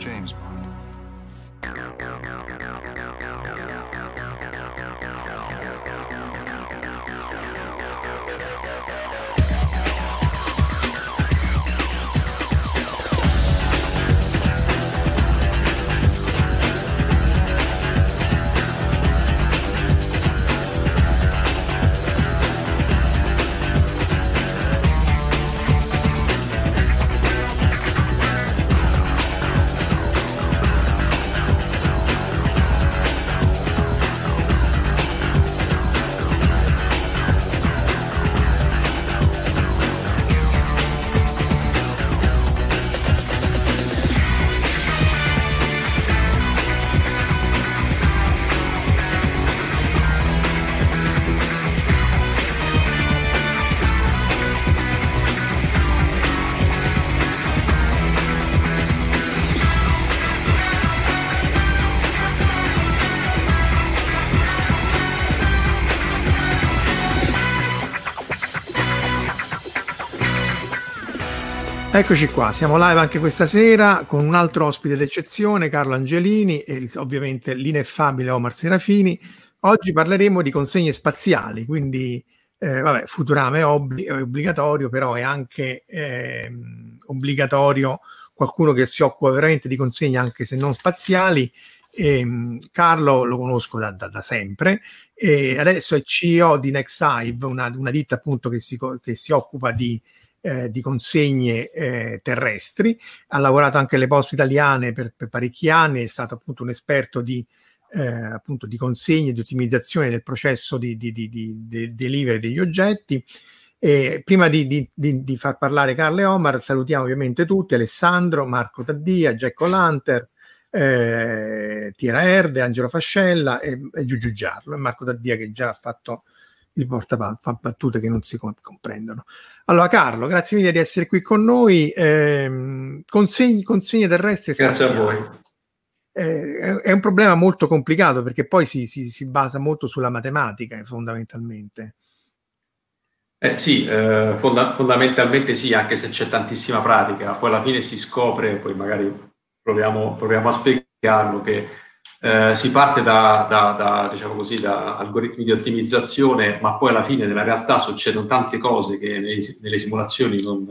James Bond. Eccoci qua, siamo live anche questa sera con un altro ospite d'eccezione, Carlo Angelini e ovviamente l'ineffabile Omar Serafini. Oggi parleremo di consegne spaziali, quindi eh, vabbè, Futurama è, obbli- è obbligatorio, però è anche ehm, obbligatorio qualcuno che si occupa veramente di consegne anche se non spaziali. Ehm, Carlo lo conosco da, da- da sempre e adesso è CEO di Nexive, una, una ditta appunto che si, che si occupa di eh, di consegne eh, terrestri, ha lavorato anche alle poste italiane per, per parecchi anni, è stato appunto un esperto di, eh, appunto di consegne, di ottimizzazione del processo di, di, di, di- delivery degli oggetti. E prima di, far parlare Carlo e Omar, salutiamo ovviamente tutti, Alessandro, Marco Taddia, Jack O'Lanter, eh, Tiera Erde, Angelo Fascella e, e Giugiu Giarlo e Marco Taddia che già ha fatto il porta fa battute che non si com- comprendono. Allora, Carlo, grazie mille di essere qui con noi. Ehm, consegni, consegne terrestri. Grazie a voi. Eh, è, è un problema molto complicato perché poi si, si- si basa molto sulla matematica, eh, fondamentalmente. Eh, sì, eh, fonda- fondamentalmente sì, anche se c'è tantissima pratica, poi alla fine si scopre, poi magari proviamo, proviamo a spiegarlo, che eh, si parte da, da- da, diciamo così, da algoritmi di ottimizzazione, ma poi alla fine nella realtà succedono tante cose che nei- nelle simulazioni non,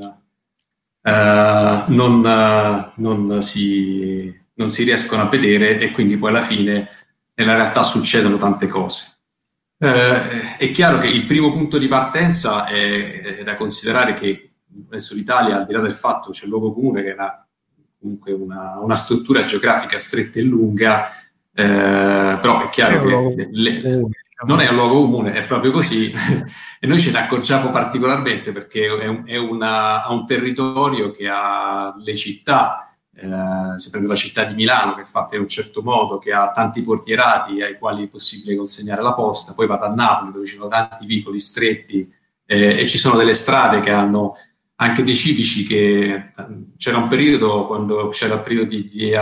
eh, non, eh, non si, non si riescono a vedere e quindi poi alla fine nella realtà succedono tante cose. Eh, è chiaro che il primo punto di partenza è, è da considerare che adesso l'Italia, al di là del fatto c'è il luogo comune che una, comunque una, una struttura geografica stretta e lunga, eh, però è chiaro È che le- diciamo. non è un luogo comune, è proprio così e noi ce ne accorgiamo particolarmente perché è un, è una- ha un territorio che ha le città, eh, si prende la città di Milano che è fatta in un certo modo, che ha tanti portierati ai quali è possibile consegnare la posta, poi vado a Napoli dove ci sono tanti vicoli stretti eh, e ci sono delle strade che hanno anche dei civici che c'era un periodo quando c'era il periodo di, di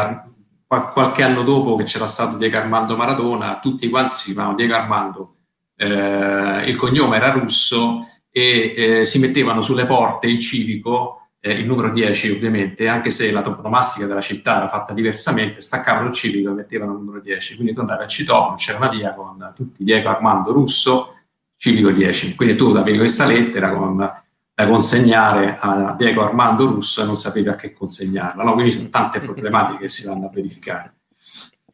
qualche anno dopo che c'era stato Diego Armando Maradona, tutti quanti si chiamavano Diego Armando, eh, il cognome era russo e eh, si mettevano sulle porte il civico, eh, il numero 10 ovviamente, anche se la toponomastica della città era fatta diversamente, staccavano il civico e mettevano il numero 10, quindi tu andavi al citofono, c'era una via con tutti Diego Armando Russo, civico 10, quindi tu avevi questa lettera con, da consegnare a Diego Armando Russo e non sapevi a che consegnarla, no? quindi sono tante problematiche che si vanno a verificare.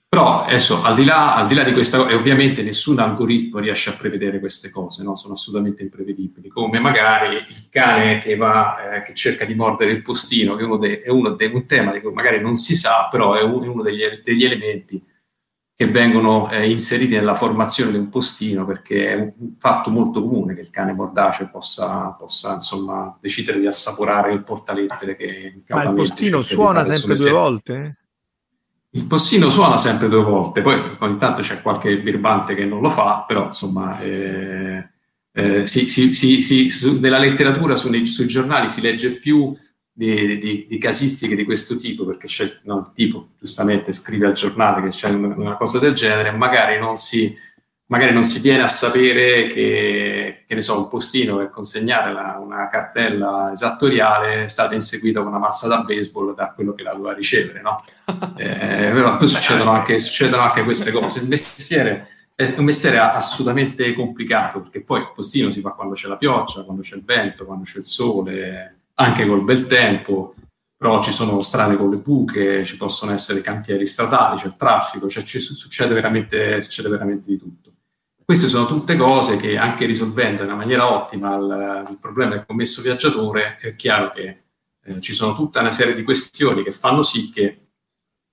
Però adesso, al di, là, al di là di questa cosa, ovviamente nessun algoritmo riesce a prevedere queste cose, no? sono assolutamente imprevedibili, come magari il cane che, va, eh, che cerca di mordere il postino, che è uno, de, è uno de, un tema di cui magari non si sa, però è, un, è uno degli, degli, elementi che vengono eh, inseriti nella formazione di un postino, perché è un, fatto molto comune che il cane mordace possa, possa insomma, decidere di assaporare il portalettere che... Ma il postino suona sempre due volte? Il postino suona sempre due volte, poi ogni tanto c'è qualche birbante che non lo fa, però insomma eh, eh, si, si, si, nella letteratura, su, nei, sui giornali si legge più di, di, di, casistiche di questo tipo, perché c'è no, il tipo giustamente scrive al giornale che c'è una, cosa del genere, magari non si magari non si viene a sapere che, che ne so, un postino per consegnare la, una cartella esattoriale è stato inseguito con una mazza da baseball da quello che la doveva ricevere, no? Eh, però poi succedono anche, succedono anche queste cose. Il mestiere è un mestiere assolutamente complicato, perché poi il postino si fa quando c'è la pioggia, quando c'è il vento, quando c'è il sole, anche col bel tempo, però ci sono strade con le buche, ci possono essere cantieri stradali, c'è traffico, cioè succede veramente, succede veramente di tutto. Queste sono tutte cose che anche risolvendo in una maniera ottima il, il problema del commesso viaggiatore è chiaro che eh, ci sono tutta una serie di questioni che fanno sì che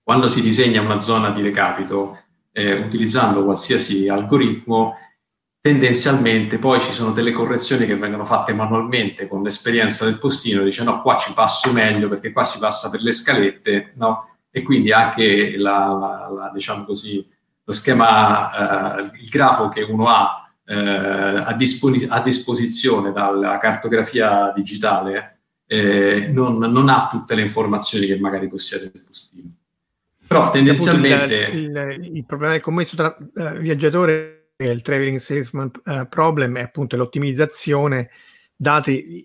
quando si disegna una zona di recapito eh, utilizzando qualsiasi algoritmo tendenzialmente poi ci sono delle correzioni che vengono fatte manualmente con l'esperienza del postino, dice no, qua ci passo meglio perché qua si passa per le scalette, no? E quindi anche la, la, la diciamo così, lo schema, eh, il grafo che uno ha eh, a, disponi- a, disposizione dalla cartografia digitale eh, non, non, ha tutte le informazioni che magari possiede il postino. Però tendenzialmente... Il, il, il, problema del commesso tra uh, viaggiatore il traveling salesman uh, problem è appunto l'ottimizzazione dati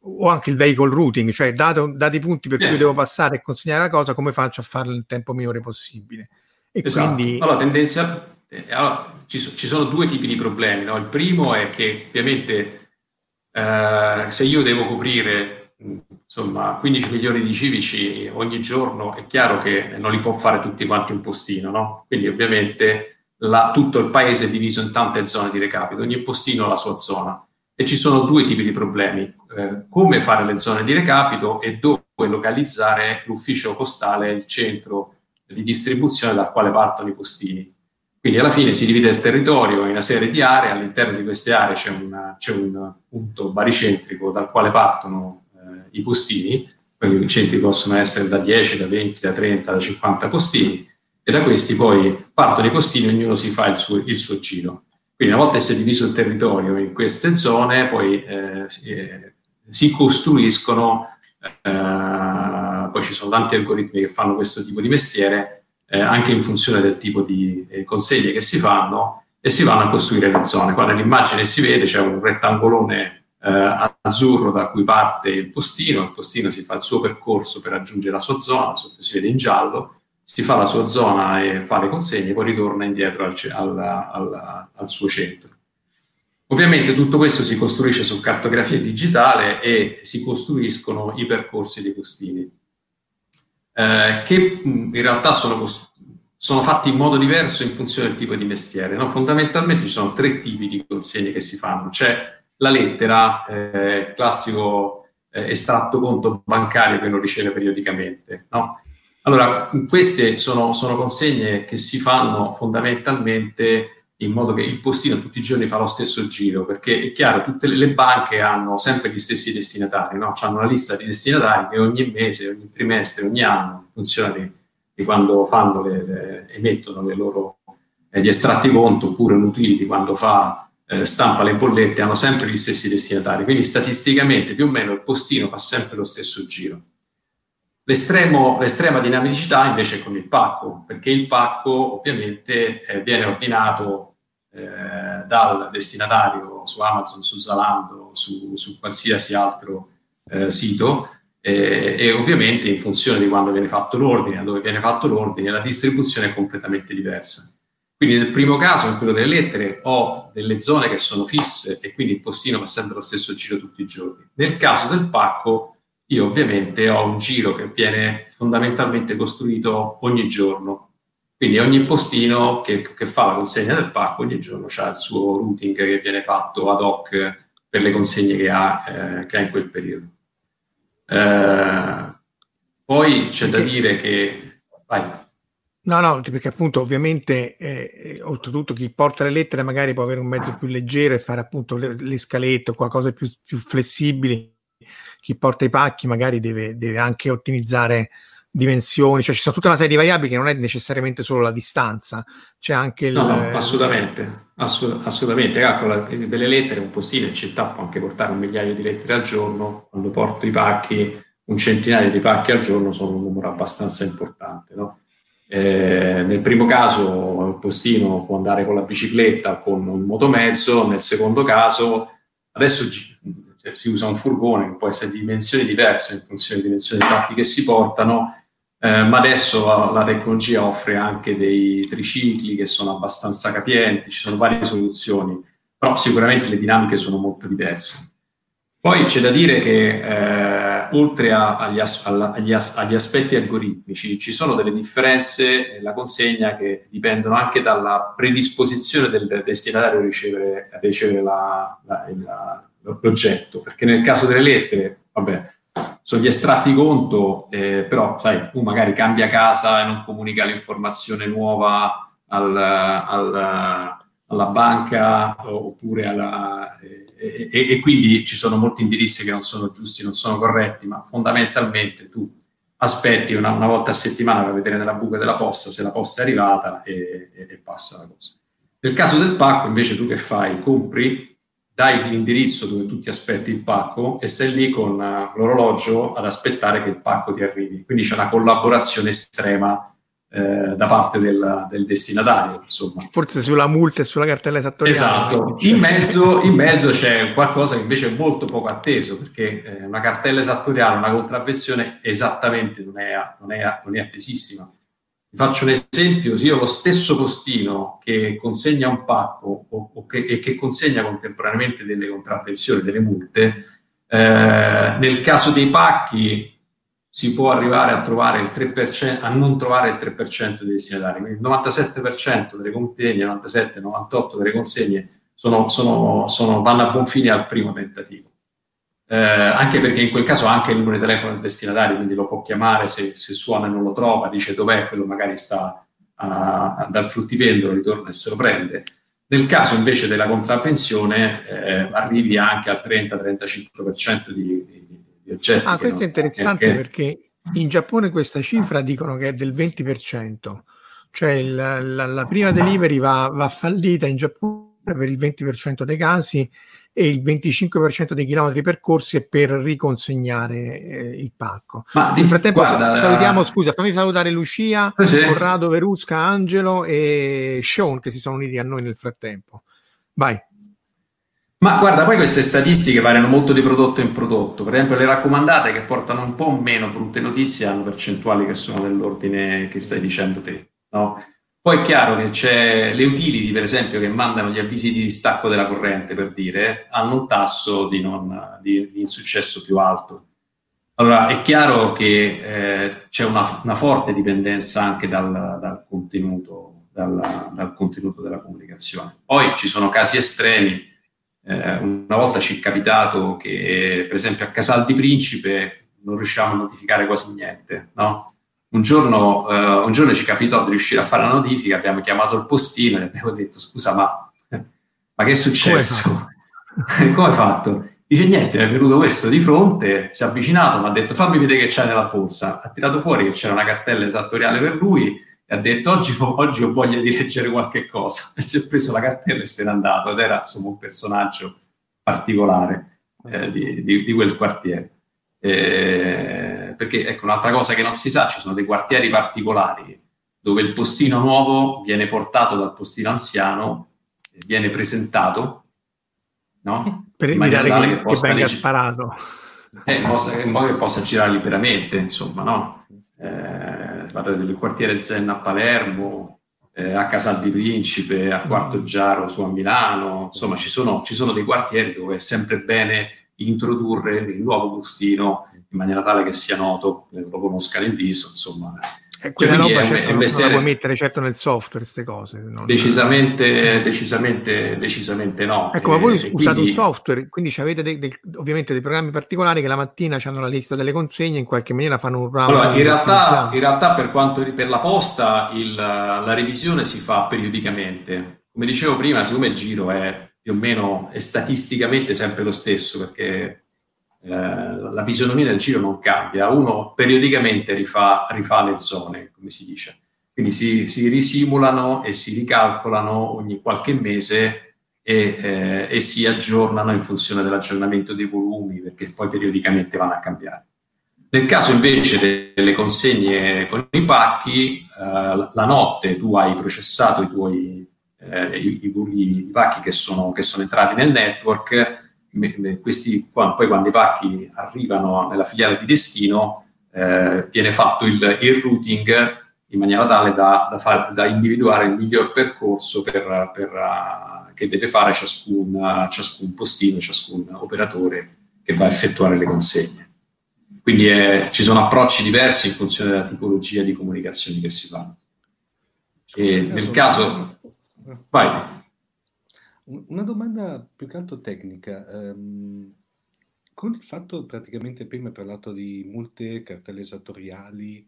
o anche il vehicle routing, cioè dato, dati i punti per cui devo passare e consegnare la cosa, come faccio a farlo nel tempo minore possibile. E esatto. quindi... Allora, tendenza, eh, allora, ci, so, ci, sono due tipi di problemi. No? Il primo è che ovviamente eh, se io devo coprire insomma 15 milioni di civici ogni giorno, è chiaro che non li può fare tutti quanti un postino, no? Quindi ovviamente la, tutto il paese è diviso in tante zone di recapito, ogni postino ha la sua zona. E ci sono due tipi di problemi, eh, come fare le zone di recapito e dove localizzare l'ufficio postale, il centro di distribuzione dal quale partono i postini. Quindi alla fine si divide il territorio in una serie di aree, all'interno di queste aree c'è, una, c'è un punto baricentrico dal quale partono eh, i postini, quindi i centri possono essere da 10, da 20, da 30, da 50 postini, e da questi poi partono i postini, ognuno si fa il suo, il suo giro. Quindi una volta si è diviso il territorio in queste zone, poi eh, si, eh, si, costruiscono eh, poi ci sono tanti algoritmi che fanno questo tipo di mestiere, eh, anche in funzione del tipo di eh, conseglie che si fanno, e si vanno a costruire le zone. Qua nell'immagine si vede c'è un rettangolone eh, azzurro da cui parte il postino, il postino si fa il suo percorso per raggiungere la sua zona, sotto si vede in giallo, si fa la sua zona e fa le consegne, poi ritorna indietro al, al, al, al suo centro. Ovviamente tutto questo si costruisce su cartografia digitale e si costruiscono i percorsi dei postini eh, che in realtà sono, sono, fatti in modo diverso in funzione del tipo di mestiere. No? Fondamentalmente ci sono tre tipi di consegne che si fanno. C'è la lettera, eh, classico eh, estratto conto bancario che lo riceve periodicamente. No? Allora, queste sono, sono consegne che si fanno fondamentalmente in modo che il postino tutti i giorni fa lo stesso giro, perché è chiaro, tutte le, banche hanno sempre gli stessi destinatari, no? hanno una lista di destinatari che ogni mese, ogni trimestre, ogni anno, in funzione di, quando fanno le, le, emettono le loro, eh, gli estratti conto, oppure un quando fa eh, stampa le bollette hanno sempre gli stessi destinatari, quindi statisticamente più o meno il postino fa sempre lo stesso giro. L'estrema dinamicità invece è con il pacco, perché il pacco ovviamente eh, viene ordinato eh, dal destinatario su Amazon, su Zalando, su, su qualsiasi altro eh, sito eh, e ovviamente in funzione di quando viene fatto l'ordine, dove viene fatto l'ordine, la distribuzione è completamente diversa. Quindi nel primo caso, in quello delle lettere, ho delle zone che sono fisse e quindi il postino fa sempre lo stesso giro tutti i giorni. Nel caso del pacco, io ovviamente ho un giro che viene fondamentalmente costruito ogni giorno. Quindi ogni postino che, che fa la consegna del pacco ogni giorno ha il suo routing che viene fatto ad hoc per le consegne che ha, eh, che ha in quel periodo. Eh, poi c'è da dire che... Vai. No, no, perché appunto ovviamente eh, oltretutto chi porta le lettere magari può avere un mezzo più leggero e fare appunto le, le scalette o qualcosa più, più flessibili. Chi porta i pacchi magari deve, deve, anche ottimizzare dimensioni, cioè ci sono tutta una serie di variabili che non è necessariamente solo la distanza, c'è anche il... No, no assolutamente, assolut- assolutamente. Calcola delle lettere, un postino in città può anche portare un migliaio di lettere al giorno, quando porto i pacchi, un centinaio di pacchi al giorno sono un numero abbastanza importante, no? Eh, nel primo caso il postino può andare con la bicicletta o con un motomezzo, nel secondo caso adesso cioè, si usa un furgone che può essere di dimensioni diverse in funzione di dimensioni dei pacchi che si portano, eh, ma adesso la tecnologia offre anche dei tricicli che sono abbastanza capienti, ci sono varie soluzioni, però sicuramente le dinamiche sono molto diverse. Poi c'è da dire che eh, oltre a, agli, as, agli, as, agli, aspetti algoritmici ci sono delle differenze nella consegna che dipendono anche dalla predisposizione del destinatario a ricevere, a ricevere la, la, la, l'oggetto, perché nel caso delle lettere, vabbè, sono gli estratti conto, eh, però sai, uno magari cambia casa e non comunica l'informazione nuova al, al, alla banca oppure alla... Eh, e, e, quindi ci sono molti indirizzi che non sono giusti, non sono corretti, ma fondamentalmente tu aspetti una, una volta a settimana per vedere nella buca della posta se la posta è arrivata e, e, e passa la cosa. Nel caso del pacco, invece, tu che fai? Compri, dai l'indirizzo dove tu ti aspetti il pacco e stai lì con uh, l'orologio ad aspettare che il pacco ti arrivi. Quindi c'è una collaborazione estrema eh, da parte del, del, destinatario. Insomma. Forse sulla multa e sulla cartella esattoriale. Esatto, in mezzo, in mezzo, c'è qualcosa che invece è molto poco atteso, perché eh, una cartella esattoriale, una contravvenzione esattamente non è, non è, non è attesissima. Vi faccio un esempio, se io ho lo stesso postino che consegna un pacco o, o che, e che consegna contemporaneamente delle contravvenzioni, delle multe, eh, nel caso dei pacchi si può arrivare a, trovare il 3%, a non trovare il 3% dei destinatari. Quindi il 97% delle consegne, 97-98% delle consegne sono, sono, sono, vanno a buon fine al primo tentativo. Eh, anche perché in quel caso ha anche il numero di telefono del destinatario, quindi lo può chiamare se, se suona e non lo trova, dice dov'è, quello magari sta a, dal fruttivendolo, ritorna e se lo prende. Nel caso invece della contravvenzione eh, arrivi anche al 30-35% di, di di oggetti. Ah, questo non... è interessante che... perché in Giappone questa cifra dicono che è del 20%, cioè il, la, la, prima delivery va, va, fallita in Giappone per il 20% dei casi e il 25% dei chilometri percorsi è per riconsegnare eh, il pacco. Ma Nel frattempo guarda, salutiamo, scusa, fammi salutare Lucia, sì. Corrado, Verusca, Angelo e Sean che si sono uniti a noi nel frattempo. Vai. Ma guarda, poi queste statistiche variano molto di prodotto in prodotto. Per esempio, le raccomandate che portano un po' meno brutte notizie hanno percentuali che sono nell'ordine che stai dicendo te. No? Poi è chiaro che c'è le utility, per esempio, che mandano gli avvisi di distacco della corrente, per dire, hanno un tasso di, non, di, di insuccesso più alto. Allora, è chiaro che eh, c'è una, una, forte dipendenza anche dal, dal, contenuto, dal, dal contenuto della comunicazione. Poi ci sono casi estremi eh, una volta ci è capitato che, per esempio, a Casal di Principe non riusciamo a notificare quasi niente, no? Un giorno, uh, un giorno, ci capitò di riuscire a fare la notifica, abbiamo chiamato il postino e abbiamo detto scusa ma, ma che è successo? Come hai fatto? Dice niente, è venuto questo di fronte, si è avvicinato, mi ha detto fammi vedere che c'è nella borsa, ha tirato fuori che c'era una cartella esattoriale per lui e ha detto oggi, oggi, ho voglia di leggere qualche cosa e si è preso la cartella e se n'è andato ed era insomma un personaggio particolare eh, di, di, di, quel quartiere. Eh, perché ecco un'altra cosa che non si sa, ci sono dei quartieri particolari dove il postino nuovo viene portato dal postino anziano, viene presentato, no? Per evitare che, che, che venga reg- sparato. Eh, in modo che possa girare liberamente, insomma, no? Eh, del quartiere Zen a Palermo, eh, a Casal di Principe, a Quarto Giaro su a Milano, insomma ci sono, ci sono dei quartieri dove è sempre bene introdurre il nuovo postino in maniera tale che sia noto, che lo conoscano in viso, insomma e quella cioè, roba è, certo, è non la puoi mettere certo nel software, queste cose. Non... Decisamente, decisamente, decisamente no. Ecco, ma voi e usate quindi... un software, quindi avete dei, dei, ovviamente dei programmi particolari che la mattina hanno la lista delle consegne, in qualche maniera fanno un round. Allora, in realtà, in realtà per quanto per la posta il, la revisione si fa periodicamente. Come dicevo prima, siccome il giro è più o meno è statisticamente sempre lo stesso, perché eh, la fisionomia del giro non cambia, uno periodicamente rifà, rifà le zone, come si dice. Quindi si, si, risimulano e si ricalcolano ogni qualche mese e, eh, e, si aggiornano in funzione dell'aggiornamento dei volumi, perché poi periodicamente vanno a cambiare. Nel caso invece delle consegne con i pacchi, eh, la notte tu hai processato i tuoi eh, i, i, i, pacchi che sono, che sono entrati nel network, questi, poi quando i pacchi arrivano nella filiale di destino, eh, viene fatto il, il, routing in maniera tale da, da, far, da individuare il miglior percorso per, per, uh, che deve fare ciascun, ciascun, postino, ciascun operatore che va a effettuare le consegne. Quindi eh, ci sono approcci diversi in funzione della tipologia di comunicazioni che si fanno. E nel caso... Vai. Una domanda più che altro tecnica. ehm, con il fatto praticamente prima hai parlato di multe, cartelle esattoriali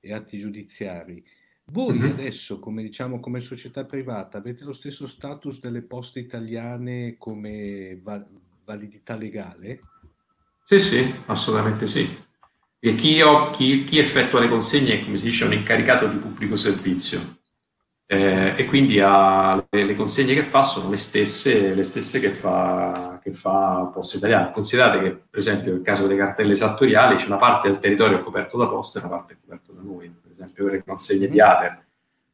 e atti giudiziari, voi Mhm. adesso, come diciamo, come società privata, avete lo stesso status delle poste italiane come va- validità legale? Sì, sì, assolutamente sì. E chi, ho- chi- chi effettua le consegne è, come si dice, un incaricato di pubblico servizio eh, e quindi ha, le, le, consegne che fa sono le stesse, le stesse che, fa, che fa Poste Italiane. Considerate che, per esempio, nel caso delle cartelle esattoriali c'è una parte del territorio coperto da Poste e una parte coperto da noi, per esempio per le consegne di Ater.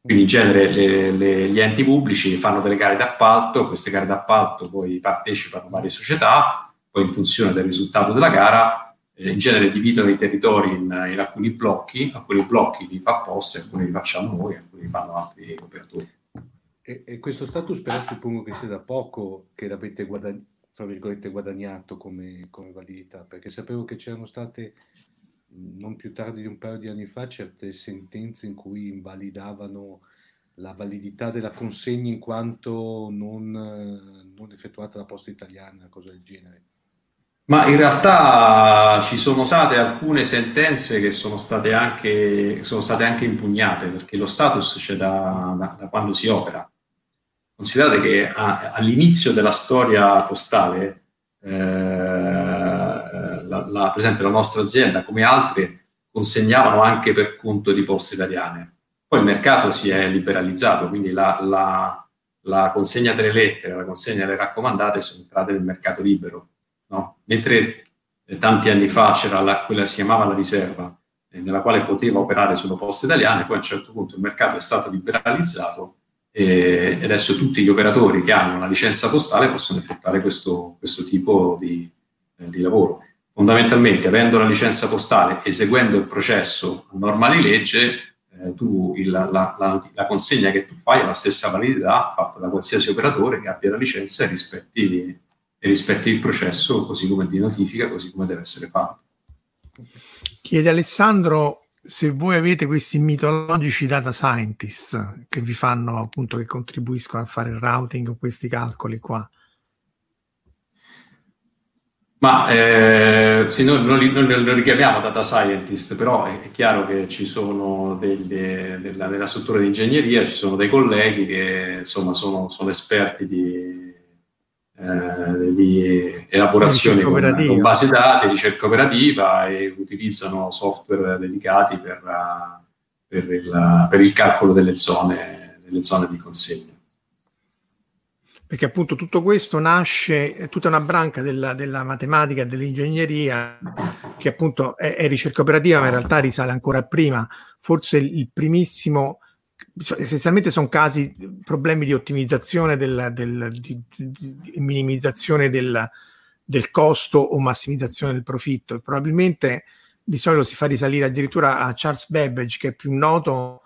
Quindi in genere le, le, gli enti pubblici fanno delle gare d'appalto, queste gare d'appalto poi partecipano varie società, poi in funzione del risultato della gara in genere dividono i territori in, in, alcuni blocchi, alcuni blocchi li fa Poste, alcuni li facciamo noi, alcuni li fanno altri operatori. E, e, questo status però suppongo che sia da poco che l'avete guadagn- guadagnato come, come, validità, perché sapevo che c'erano state non più tardi di un paio di anni fa certe sentenze in cui invalidavano la validità della consegna in quanto non, non effettuata da posta italiana, cosa del genere. Ma in realtà ci sono state alcune sentenze che sono state anche, sono state anche impugnate, perché lo status c'è da, da, da quando si opera. Considerate che a, all'inizio della storia postale, eh, la, la, per esempio la nostra azienda, come altre, consegnavano anche per conto di poste italiane. Poi il mercato si è liberalizzato, quindi la, la, la consegna delle lettere, la consegna delle raccomandate sono entrate nel mercato libero No? Mentre eh, tanti anni fa c'era la, quella che si chiamava la riserva, eh, nella quale poteva operare solo poste italiane, poi a un certo punto il mercato è stato liberalizzato e adesso tutti gli operatori che hanno una licenza postale possono effettuare questo, questo tipo di, eh, di lavoro. Fondamentalmente, avendo la licenza postale, eseguendo il processo a norma di legge, eh, tu il, la, la, la, consegna che tu fai ha la stessa validità fatta da qualsiasi operatore che abbia la licenza e rispetti e rispetti il processo così come di notifica, così come deve essere fatto. Chiede Alessandro se voi avete questi mitologici data scientist che vi fanno appunto che contribuiscono a fare il routing o questi calcoli qua. Ma eh, sì, noi non li, non li, richiamiamo data scientist, però è, chiaro che ci sono delle, nella, nella struttura di ingegneria ci sono dei colleghi che insomma sono, sono esperti di, eh, di elaborazione con, con, base dati, ricerca operativa e utilizzano software dedicati per, per il, per il calcolo delle zone, delle zone di consegna. Perché appunto tutto questo nasce, è tutta una branca della, della matematica e dell'ingegneria che appunto è, è, ricerca operativa, ma in realtà risale ancora prima, forse il primissimo, essenzialmente sono casi, problemi di ottimizzazione, del, minimizzazione del, del costo o massimizzazione del profitto. E probabilmente di solito si fa risalire addirittura a Charles Babbage, che è più noto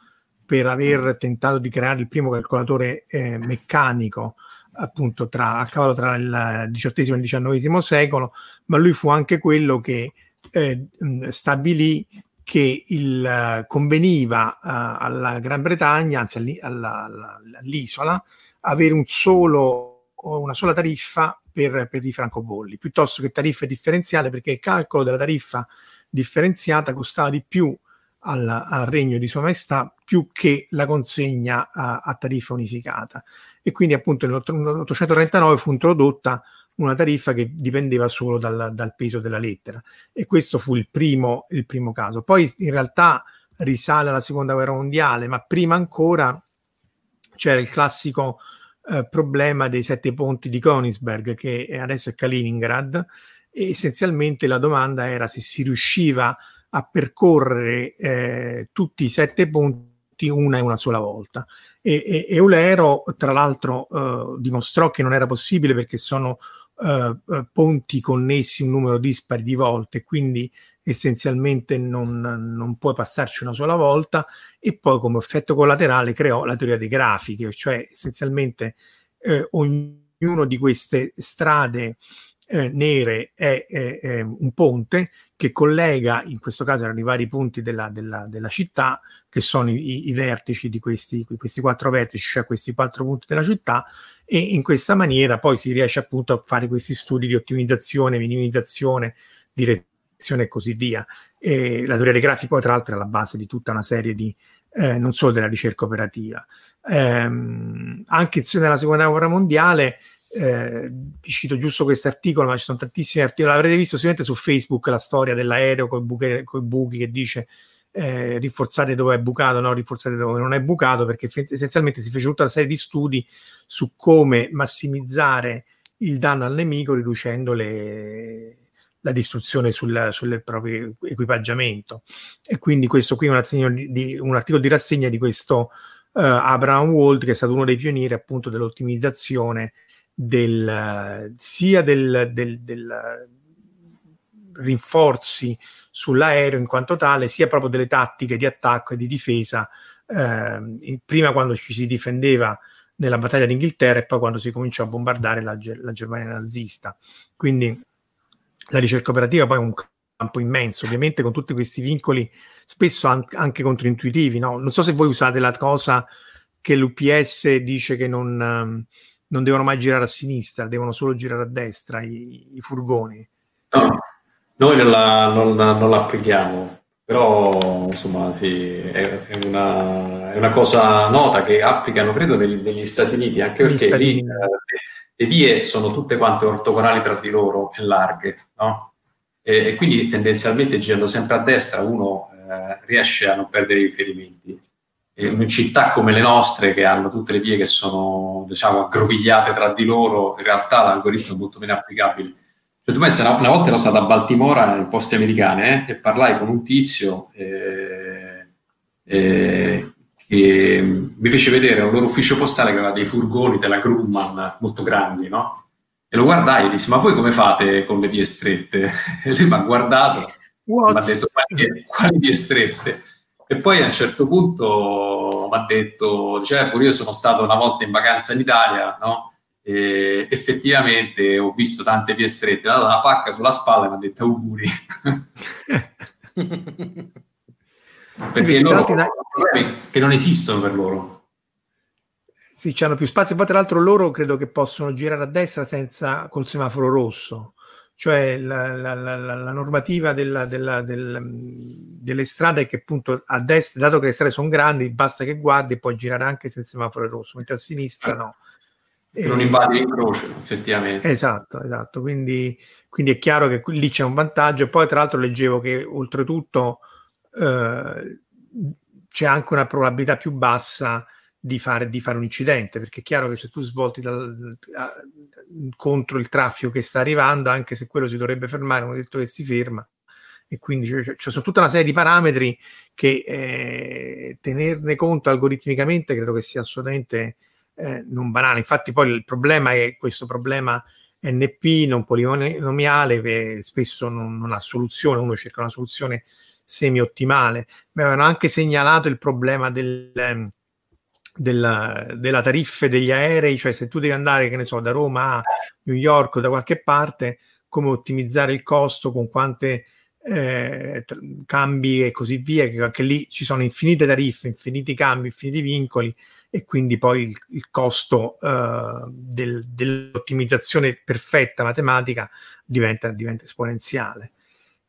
per aver tentato di creare il primo calcolatore eh, meccanico appunto tra, a cavallo tra il XVIII e il XIX secolo, ma lui fu anche quello che eh, stabilì che il, conveniva uh, alla Gran Bretagna, anzi alla, alla, all'isola, avere un solo, una sola tariffa per, per i francobolli, piuttosto che tariffe differenziate, perché il calcolo della tariffa differenziata costava di più al, al regno di Sua Maestà più che la consegna a, a tariffa unificata. E quindi appunto nell'839 fu introdotta una tariffa che dipendeva solo dal, dal peso della lettera e questo fu il primo, il primo, caso. Poi in realtà risale alla seconda guerra mondiale, ma prima ancora c'era il classico eh, problema dei sette ponti di Königsberg che adesso è Kaliningrad e essenzialmente la domanda era se si riusciva a percorrere eh, tutti i sette ponti una e una sola volta e, e, Eulero, tra l'altro, eh, dimostrò che non era possibile perché sono eh, eh, ponti connessi un numero dispari di volte, quindi essenzialmente non, non puoi passarci una sola volta e poi come effetto collaterale creò la teoria dei grafiche, cioè essenzialmente eh, ognuno di queste strade eh, nere è, è, è, un ponte che collega, in questo caso erano i vari punti della, della, della città, che sono i, i vertici di questi, questi, quattro vertici, cioè questi quattro punti della città, e in questa maniera poi si riesce appunto a fare questi studi di ottimizzazione, minimizzazione, direzione e così via. E la teoria dei grafi poi tra l'altro è la base di tutta una serie di, eh, non solo della ricerca operativa. Eh, anche nella seconda guerra mondiale eh, vi cito giusto questo articolo, ma ci sono tantissimi articoli. L'avrete visto sicuramente su Facebook la storia dell'aereo con i buchi che dice eh, rinforzate dove è bucato, no, rinforzate dove non è bucato, perché essenzialmente si fece tutta una serie di studi su come massimizzare il danno al nemico riducendo le, la distruzione sul, sul, proprio equipaggiamento. E quindi questo qui è un, di, un articolo di rassegna di questo uh, Abraham Wald, che è stato uno dei pionieri appunto dell'ottimizzazione del, sia del, del, del rinforzi sull'aereo in quanto tale, sia proprio delle tattiche di attacco e di difesa, eh, prima quando ci si difendeva nella battaglia d'Inghilterra e poi quando si cominciò a bombardare la, la Germania nazista. Quindi la ricerca operativa poi è un campo immenso, ovviamente con tutti questi vincoli, spesso anche controintuitivi. No? Non so se voi usate la cosa che l'UPS dice che non non devono mai girare a sinistra, devono solo girare a destra i, i furgoni. No, noi non la, non, non la applichiamo, però insomma sì, è, è, una, è, una, cosa nota che applicano credo negli, negli Stati Uniti, anche perché lì eh, le vie sono tutte quante ortogonali tra di loro e larghe, no? E, e quindi tendenzialmente girando sempre a destra uno eh, riesce a non perdere i riferimenti in città come le nostre, che hanno tutte le vie che sono diciamo, aggrovigliate tra di loro, in realtà l'algoritmo è molto meno applicabile. Cioè, tu pensi, una, una, volta ero stato a Baltimora, in posti americane, eh, e parlai con un tizio eh, eh, che mi fece vedere un loro ufficio postale che aveva dei furgoni della Grumman molto grandi, no? E lo guardai e disse, ma voi come fate con le vie strette? E lui mi ha guardato e mi ha detto, quali, quali vie strette? E poi a un certo punto mi ha detto, cioè pure io sono stato una volta in vacanza in Italia, no? E effettivamente ho visto tante vie strette, mi ha dato una pacca sulla spalla e mi ha detto auguri. perché sì, loro hanno problemi che non esistono per loro. Sì, hanno più spazio, poi tra l'altro loro credo che possono girare a destra senza col semaforo rosso cioè la, la, la, la normativa della, della, del, delle strade è che appunto a destra, dato che le strade sono grandi, basta che guardi e puoi girare anche se il semaforo è rosso, mentre a sinistra no. Non invadi l'incrocio, effettivamente. Esatto, esatto. Quindi, quindi, è chiaro che lì c'è un vantaggio. E poi, tra l'altro, leggevo che oltretutto eh, c'è anche una probabilità più bassa di fare, di fare, un incidente, perché è chiaro che se tu svolti dal, a, contro il traffico che sta arrivando, anche se quello si dovrebbe fermare, hanno detto che si ferma, e quindi c'è, c'è, c'è tutta una serie di parametri che eh, tenerne conto algoritmicamente credo che sia assolutamente eh, non banale. Infatti poi il problema è questo problema NP non polinomiale che spesso non, non ha soluzione, uno cerca una soluzione semi-ottimale. Mi avevano anche segnalato il problema del, ehm, della, della tariffe degli aerei, cioè se tu devi andare, che ne so, da Roma a New York o da qualche parte, come ottimizzare il costo, con quante eh, cambi e così via, che anche lì ci sono infinite tariffe, infiniti cambi, infiniti vincoli e quindi poi il, il costo eh, del, dell'ottimizzazione perfetta matematica diventa, diventa esponenziale.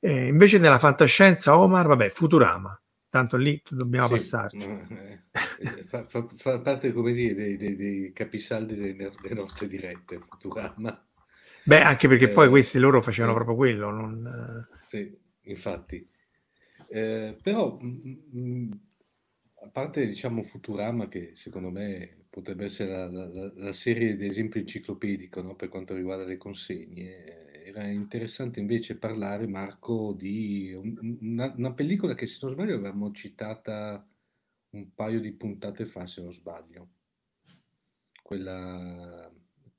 Eh, invece nella fantascienza, Omar, vabbè, Futurama, tanto lì dobbiamo sì, passarci. Eh, fa, fa, fa, parte, come dire, dei, dei, dei capisaldi delle, delle, nostre dirette, Futurama. Beh, anche perché poi eh, questi loro facevano proprio quello. Non... Sì, infatti. Eh, però, mh, mh, a parte, diciamo, Futurama, che secondo me potrebbe essere la, la, la serie di esempio enciclopedico no? per quanto riguarda le consegne, era interessante invece parlare, Marco, di una, una pellicola che se non sbaglio avevamo citata un paio di puntate fa, se non sbaglio. Quella,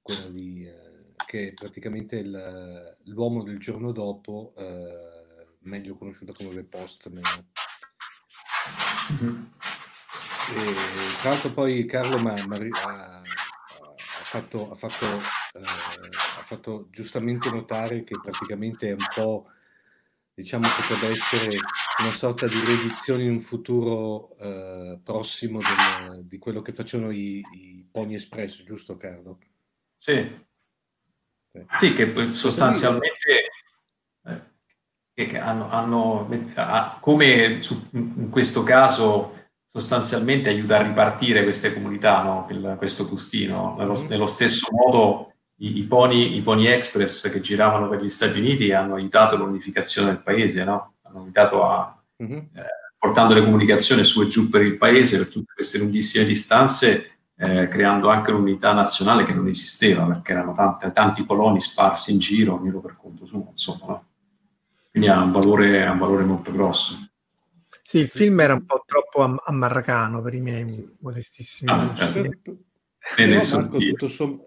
quella di, eh, che è praticamente il, l'uomo del giorno dopo, eh, meglio conosciuta come The Postman. Mm-hmm. E, tra l'altro poi Carlo ha, ha, fatto, ha fatto eh, fatto giustamente notare che praticamente è un po', diciamo, potrebbe essere una sorta di riedizione in un futuro eh, prossimo del, di quello che facevano i, i Pony Express, giusto Carlo? Sì, eh. sì che sostanzialmente eh, che hanno, hanno, come su, in questo caso sostanzialmente aiuta a ripartire queste comunità, no? questo Custino, nello, mm-hmm. nello stesso modo i, i, pony, i pony express che giravano per gli Stati Uniti hanno aiutato l'unificazione del paese, no? hanno aiutato a, mm-hmm. eh, portando le comunicazioni su e giù per il paese per tutte queste lunghissime distanze, eh, creando anche un'unità nazionale che non esisteva perché erano tante, tanti coloni sparsi in giro, ognuno per conto suo, insomma. No? Quindi ha un, valore, ha un valore molto grosso. Sì, il film era un po' troppo am- ammarracano per i miei modestissimi. Ah, certo. Bene, Marco, tutto, som-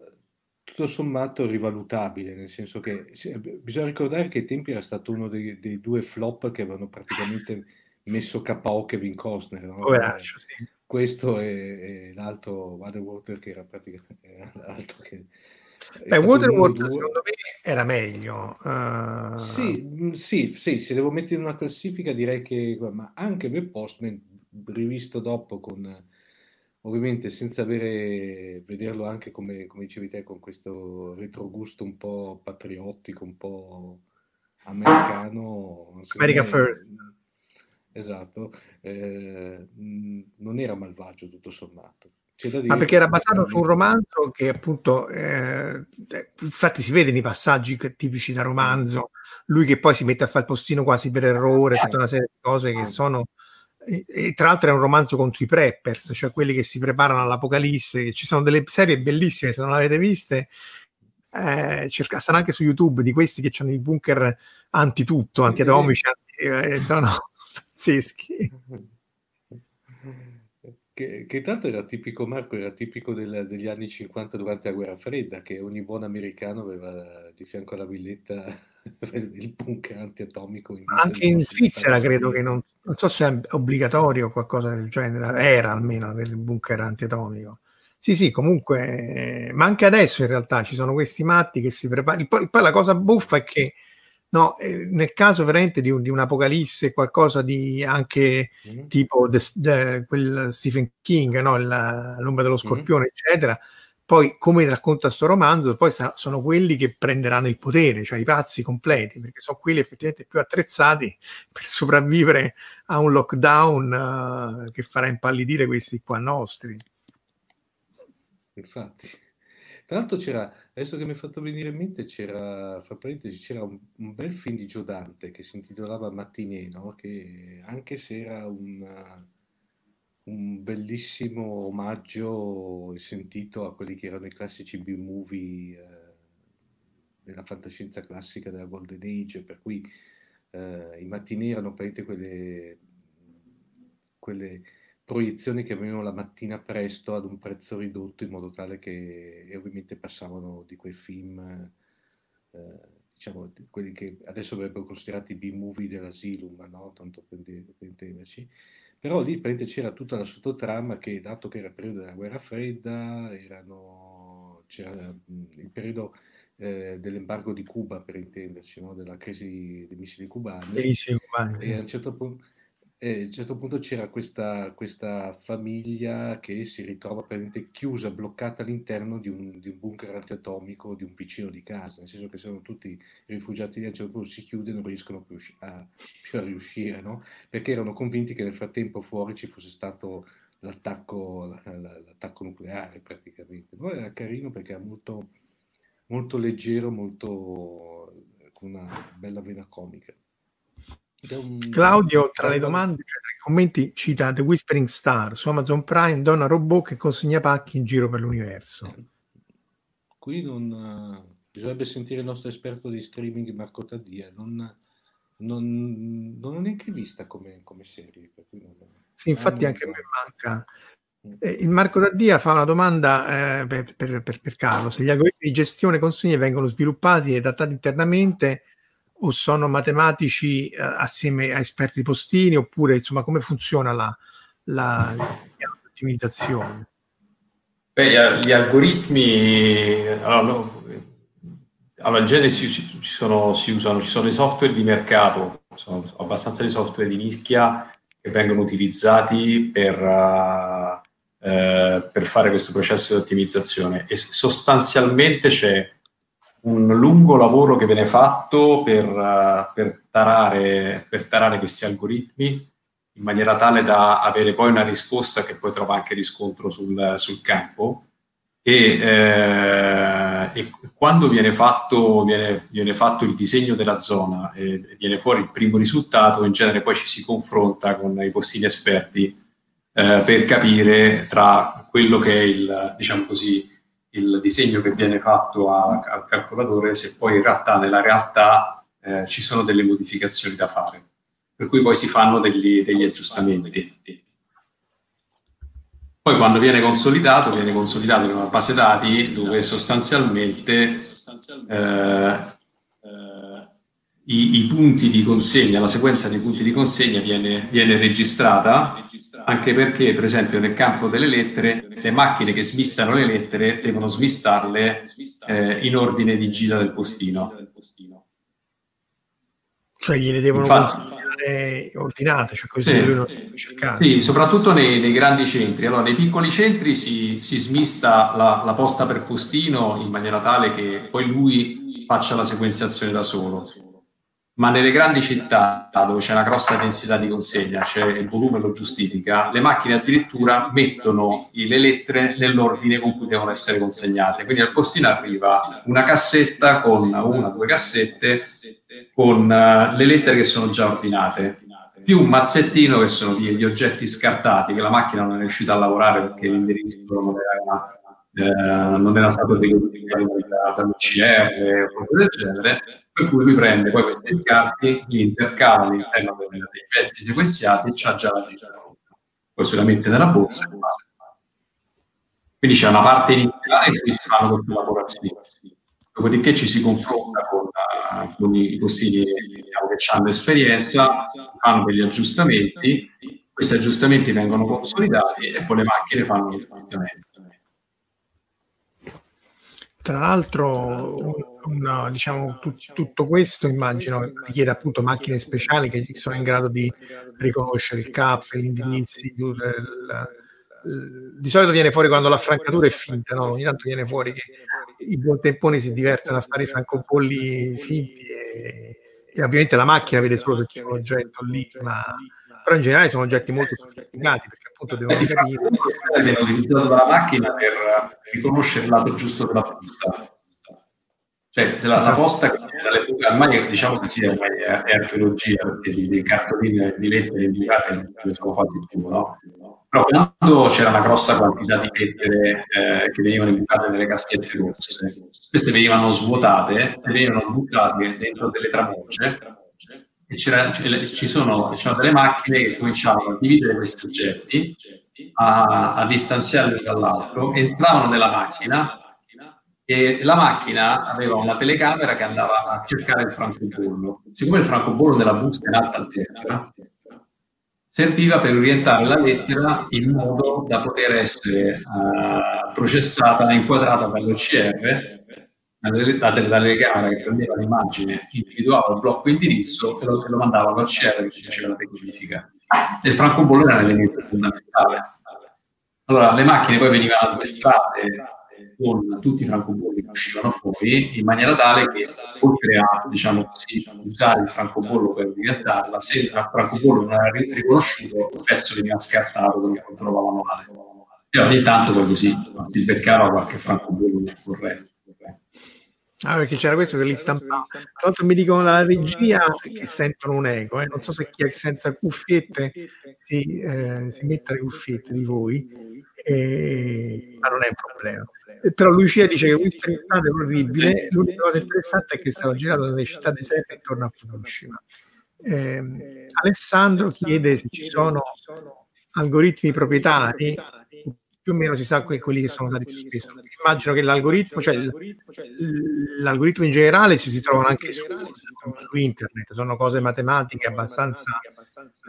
tutto sommato rivalutabile, nel senso che bisogna ricordare che ai tempi era stato uno dei, dei due flop che avevano praticamente messo KO Kevin Costner. No? Poveraccio, sì. Questo e, e l'altro Waterwater che era praticamente l'altro che... Beh, Waterwater secondo me era meglio. Uh... Sì, mm, sì, sì, se devo mettere in una classifica direi che... Ma anche The Postman, rivisto dopo con ovviamente senza avere, vederlo anche come, come dicevi te, con questo retrogusto un po' patriottico, un po' americano. America me, First. Esatto, eh, non era malvagio tutto sommato. Ma perché era basato su un romanzo che appunto, eh, infatti si vede nei passaggi tipici da romanzo, lui che poi si mette a fare il postino quasi per errore, tutta una serie di cose che sono e, tra l'altro è un romanzo contro i preppers, cioè quelli che si preparano all'apocalisse. Ci sono delle serie bellissime, se non l'avete viste, eh, cerca, stanno anche su YouTube di questi che hanno i bunker anti-tutto, anti-atomici, anti, eh, sono pazzeschi. Che, che, tanto era tipico Marco, era tipico del, degli anni 50 durante la guerra fredda, che ogni buon americano aveva di fianco alla villetta il bunker antiatomico. In Anche in Svizzera credo che non, non, so se è obbligatorio o qualcosa del genere, era almeno avere il bunker antiatomico. Sì, sì, comunque, ma anche adesso in realtà ci sono questi matti che si preparano. Poi, poi la cosa buffa è che No, eh, nel caso veramente di, un, di un'apocalisse, qualcosa di anche mm-hmm. tipo the, the, quel Stephen King, no? La, l'ombra dello scorpione, mm-hmm. eccetera. Poi, come racconta questo romanzo, poi sa, sono quelli che prenderanno il potere, cioè i pazzi completi, perché sono quelli effettivamente più attrezzati per sopravvivere a un lockdown uh, che farà impallidire questi qua nostri. Infatti. Tra l'altro c'era, adesso che mi hai fatto venire in mente, c'era, fra parentesi, c'era un, un bel film di Gio Dante che si intitolava Mattinè, no? che anche se era un, un bellissimo omaggio sentito a quelli che erano i classici B-movie eh, della fantascienza classica della Golden Age, per cui eh, i mattini erano praticamente quelle, quelle proiezioni che avevano la mattina presto ad un prezzo ridotto in modo tale che ovviamente passavano di quei film, eh, diciamo, quelli che adesso avrebbero considerati B-movie dell'Asylum, no? tanto per, per intenderci però lì c'era tutta la sottotrama che, dato che era il periodo della guerra fredda, erano, c'era il periodo eh, dell'embargo di Cuba, per intenderci, no? della crisi dei missili cubani. Missili cubani. E a un certo punto e a un certo punto c'era questa, questa famiglia che si ritrova praticamente chiusa, bloccata all'interno di un, di un, bunker antiatomico di un vicino di casa, nel senso che sono tutti rifugiati lì, a un certo punto si chiude e non riescono più a, più a riuscire, no? perché erano convinti che nel frattempo fuori ci fosse stato l'attacco, l'attacco nucleare praticamente. No? Era carino perché era molto, molto leggero, molto, con una bella vena comica. Un... Claudio, tra le domande, cioè, tra i commenti, cita The Whispering Star su Amazon Prime, donna robot che consegna pacchi in giro per l'universo. Eh, qui non... Bisognerebbe sentire il nostro esperto di streaming Marco Taddia, non, non, non l'ho neanche vista come, come serie. Non... Sì, infatti anche a me manca. Mm. Eh, il Marco Taddia fa una domanda eh, per, per, per, per Carlo: se gli algoritmi di gestione consegne vengono sviluppati e adattati internamente o sono matematici eh, assieme a esperti postini oppure insomma come funziona la, la, l'ottimizzazione? Beh, gli algoritmi allora, no, allora in genere si, ci sono, si usano, ci sono i software di mercato, sono abbastanza di software di nicchia che vengono utilizzati per, uh, uh, per fare questo processo di ottimizzazione e sostanzialmente c'è un lungo lavoro che viene fatto per, uh, per, tarare, per tarare questi algoritmi in maniera tale da avere poi una risposta che poi trova anche riscontro sul, sul campo. E, eh, e, quando viene fatto, viene, viene fatto, il disegno della zona e viene fuori il primo risultato, in genere poi ci si confronta con i postini esperti eh, per capire tra quello che è il, diciamo così, il disegno che viene fatto a, al calcolatore se poi in realtà nella realtà eh, ci sono delle modificazioni da fare. Per cui poi si fanno degli, degli aggiustamenti. Poi quando viene consolidato, viene consolidato in una base dati dove sostanzialmente eh, i, i, punti di consegna, la sequenza dei punti di consegna viene, viene, registrata, anche perché, per esempio, nel campo delle lettere, le macchine che smistano le lettere devono smistarle eh, in ordine di gira del postino. Cioè gliele devono consegnare ordinate, cioè così sì, lui non cercare. Sì, soprattutto nei, nei, grandi centri. Allora, nei piccoli centri si, si smista la, la posta per postino in maniera tale che poi lui faccia la sequenziazione da solo ma nelle grandi città dove c'è una grossa densità di consegna, cioè il volume lo giustifica, le macchine addirittura mettono le lettere nell'ordine con cui devono essere consegnate. Quindi al postino arriva una cassetta con una o due cassette con uh, le lettere che sono già ordinate, più un mazzettino che sono di oggetti scartati che la macchina non è riuscita a lavorare perché l'indirizzo non era eh, non era stato decodificato dall'UCR o cose del genere, per cui lui prende poi questi scarti, li intercala all'interno dei pezzi sequenziati e c'ha già la cifra. Poi se la mette nella borsa quindi c'è una parte iniziale in cui si fanno queste elaborazioni. Dopodiché ci si confronta con, uh, i postini diciamo, che hanno esperienza, fanno degli aggiustamenti, questi aggiustamenti vengono consolidati e poi le macchine fanno gli aggiustamenti. Tra l'altro, un, diciamo, tu, tutto questo immagino richiede appunto macchine speciali che sono in grado di riconoscere il CAP, gli indizi. di solito viene fuori quando la francatura è finta, no? ogni tanto viene fuori che i buontemponi si divertono a fare i francobolli finti e, e, ovviamente la macchina vede solo che c'è un oggetto lì, ma però in generale sono oggetti molto sofisticati appunto devono eh, capire. Viene utilizzato dalla macchina per riconoscere il lato giusto della posta. Cioè, la, la esatto. posta che ormai diciamo così ormai è, è archeologia, perché di, di cartoline di lettere indicate non ne sono fatti più, no? Però quando c'era una grossa quantità di lettere eh, che venivano imbucate nelle cassette rosse, queste venivano svuotate e venivano buttate dentro delle tramoce e ci sono, c'erano delle macchine che cominciavano a dividere questi oggetti, a, a distanziarli dall'altro, entravano nella macchina e la macchina aveva una telecamera che andava a cercare il francobollo. Siccome il francobollo della busta è in alta a destra, serviva per orientare la lettera in modo da poter essere uh, processata inquadrata dall'OCR, la telecamera che prendeva l'immagine, individuava il blocco indirizzo e lo, lo mandava all'OCR che faceva la decodifica. E il francobollo era un elemento fondamentale. Allora, le macchine poi venivano addestrate con tutti i francobolli che uscivano fuori in maniera tale che oltre a diciamo così, usare il francobollo per diventare se il francobollo non era riconosciuto il pezzo veniva scartato con il manuale e ogni tanto poi così si beccava qualche francobollo corretto Ah, perché c'era questo che li stampava. Tra l'altro mi dicono dalla regia che sentono un eco, eh. non so se chi è senza cuffiette si, eh, si mette le cuffiette di voi, eh, ma non è un problema. Però Lucia dice che questo estate è orribile, l'unica cosa interessante è che è stato girato nelle città deserte intorno a Fukushima. Eh, Alessandro chiede se ci sono algoritmi proprietari più o meno si sa que- quelli che sono stati più spesso. Immagino che l'algoritmo, cioè l'algoritmo in generale si, si trovano anche su, su, internet, sono cose matematiche abbastanza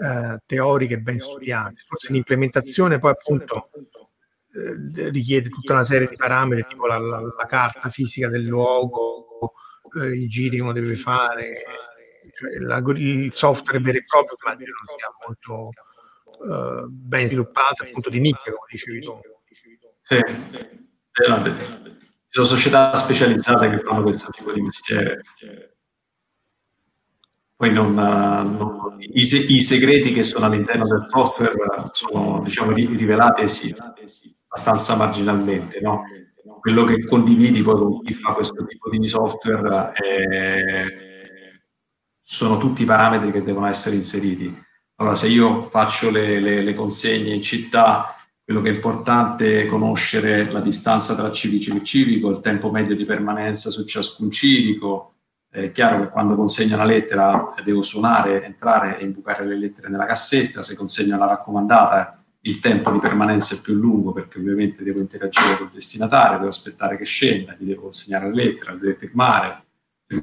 eh, teoriche ben studiate. Forse l'implementazione poi appunto eh, richiede tutta una serie di parametri, tipo la, la, la carta fisica del luogo, eh, i giri che uno deve fare, cioè, il software vero e proprio immagino sia molto uh, ben sviluppate, appunto di nicchia, come dicevi tu. Sì, ci sono società specializzate che fanno questo tipo di mestiere. Poi non, non, i, i, segreti che sono all'interno del software sono diciamo, rivelati sì, abbastanza marginalmente. No? Quello che condividi poi con chi fa questo tipo di software è, sono tutti i parametri che devono essere inseriti. Allora, se io faccio le, le, le, consegne in città, quello che è importante è conoscere la distanza tra civico e civico, il tempo medio di permanenza su ciascun civico. È chiaro che quando consegno una lettera devo suonare, entrare e imbucare le lettere nella cassetta. Se consegno una raccomandata, il tempo di permanenza è più lungo perché ovviamente devo interagire col destinatario, devo aspettare che scenda, gli devo consegnare la lettera, la devo firmare.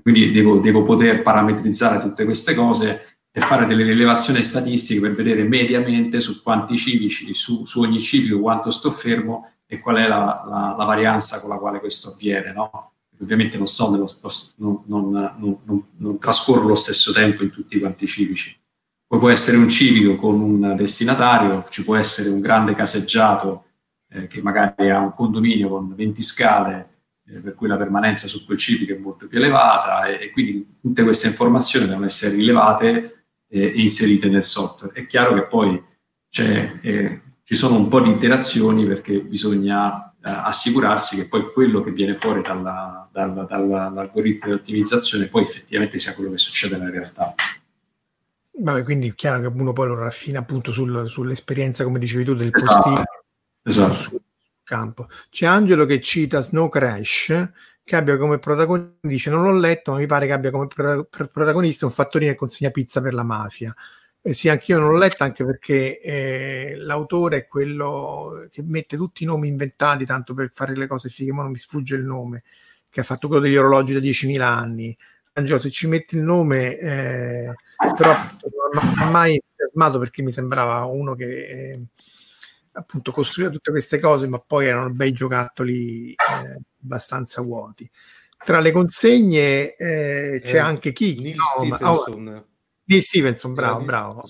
Quindi devo, devo poter parametrizzare tutte queste cose e fare delle rilevazioni statistiche per vedere mediamente su quanti civici, su, su ogni civico quanto sto fermo e qual è la, la, la varianza con la quale questo avviene. No? Ovviamente non, sto nello, non, non, non, non, trascorro lo stesso tempo in tutti quanti i civici. Poi può essere un civico con un destinatario, ci può essere un grande caseggiato eh, che magari ha un condominio con 20 scale eh, per cui la permanenza su quel civico è molto più elevata e, e quindi tutte queste informazioni devono essere rilevate eh, inserite nel software. È chiaro che poi eh, ci sono un po' di interazioni perché bisogna eh, assicurarsi che poi quello che viene fuori dalla, dalla, dall'algoritmo di ottimizzazione poi effettivamente sia quello che succede nella realtà. Vabbè, quindi è chiaro che uno poi lo raffina appunto sul, sull'esperienza, come dicevi tu, del esatto. postino esatto. sul campo. C'è Angelo che cita Snow Crash che abbia come protagonista, dice non l'ho letto, ma mi pare che abbia come pro- protagonista un fattorino che consegna pizza per la mafia. Eh sì, anch'io non l'ho letto anche perché eh, l'autore è quello che mette tutti i nomi inventati tanto per fare le cose fighe, ma non mi sfugge il nome, che ha fatto quello degli orologi da 10.000 anni. Angelo, se ci metti il nome, eh, però non ha mai entusiasmato perché mi sembrava uno che eh, appunto costruiva tutte queste cose, ma poi erano bei giocattoli eh, abbastanza vuoti. Tra le consegne eh, c'è eh, anche chi? Neil no, Stevenson. Ma, oh, Neil Stevenson, bravo, Neil bravo.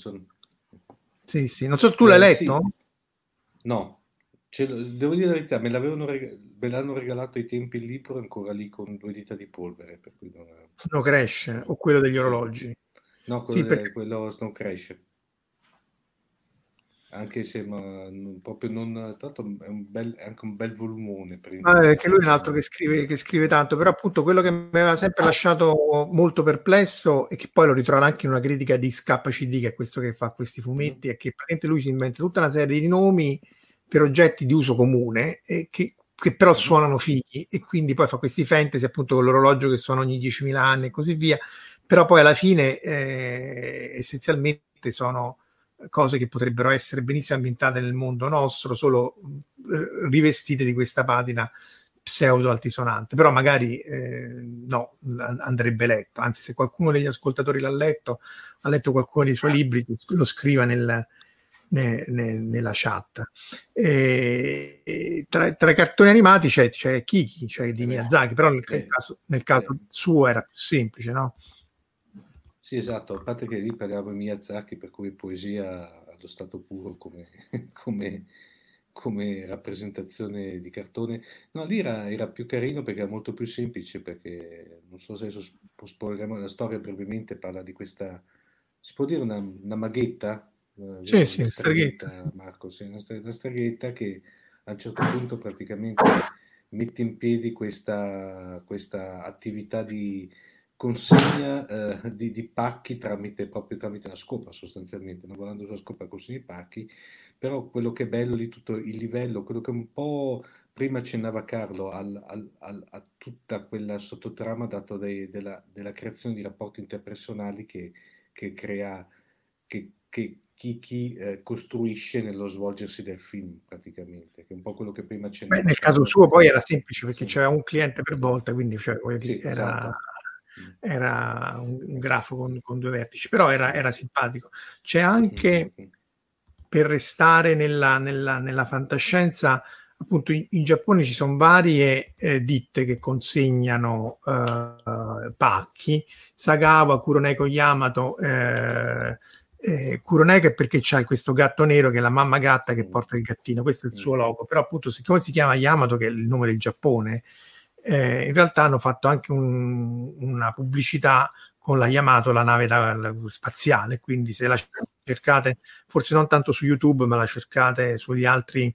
Sì, sì. Non so se tu l'hai eh, letto? Sì. No, devo dire la verità, me, reg- me, l'hanno regalato ai tempi il libro ancora lì con due dita di polvere. Per cui non... Snow Crash o quello degli orologi? No, quello, sì, de- quello Snow Crash. Anche se ma, non, proprio non tanto è, un bel, è anche un bel volumone ah, eh, che lui è un altro che scrive, che scrive tanto però appunto quello che mi aveva sempre lasciato molto perplesso e che poi lo ritrovo anche in una critica di SKCD che è questo che fa questi fumetti mm. è che praticamente lui si inventa tutta una serie di nomi per oggetti di uso comune e che, che però suonano fighi e quindi poi fa questi fantasy appunto con l'orologio che suona ogni 10.000 anni e così via però poi alla fine eh, essenzialmente sono cose che potrebbero essere benissimo ambientate nel mondo nostro, solo eh, rivestite di questa patina pseudo altisonante, però magari eh, no, andrebbe letto, anzi se qualcuno degli ascoltatori l'ha letto, ha letto qualcuno dei suoi libri, lo scriva nel, ne, ne, nella chat. E, e tra, tra, i cartoni animati c'è, c'è Kiki, cioè di Miyazaki, però nel, caso, nel caso suo era più semplice, no? Sì, esatto, a parte che lì parliamo di Miyazaki, per cui poesia allo stato puro come, come, come rappresentazione di cartone. No, lì era, era, più carino perché era molto più semplice, perché non so se adesso spoileremo la storia brevemente, parla di questa, si può dire una, una maghetta? Sì, una sì, streghetta, Marco, sì, una, una streghetta che a un certo punto praticamente mette in piedi questa, questa attività di consegna eh, di, di, pacchi tramite, proprio tramite la scopa sostanzialmente, non volendo sulla scopa consegna i pacchi, però quello che è bello di tutto il livello, quello che un po' prima accennava Carlo al, al, al, a tutta quella sottotrama dato dai, della, della, creazione di rapporti interpersonali che, che crea, che, che chi, chi eh, costruisce nello svolgersi del film praticamente, che è un po' quello che prima accennava. nel caso suo poi era semplice perché sì. c'era un cliente per volta, quindi cioè, sì, era... Esatto era un, un grafo con, con, due vertici, però era, era, simpatico. C'è anche, per restare nella, nella, nella fantascienza, appunto in, in, Giappone ci sono varie eh, ditte che consegnano eh, pacchi, Sagawa, Kuroneko Yamato, eh, eh, Kuroneko è perché c'è questo gatto nero che è la mamma gatta che porta il gattino, questo è il suo logo, però appunto siccome si chiama Yamato che è il nome del Giappone, eh, in realtà hanno fatto anche un, una pubblicità con la Yamato, la nave da, la, spaziale, quindi se la cercate, forse non tanto su YouTube, ma la cercate sugli altri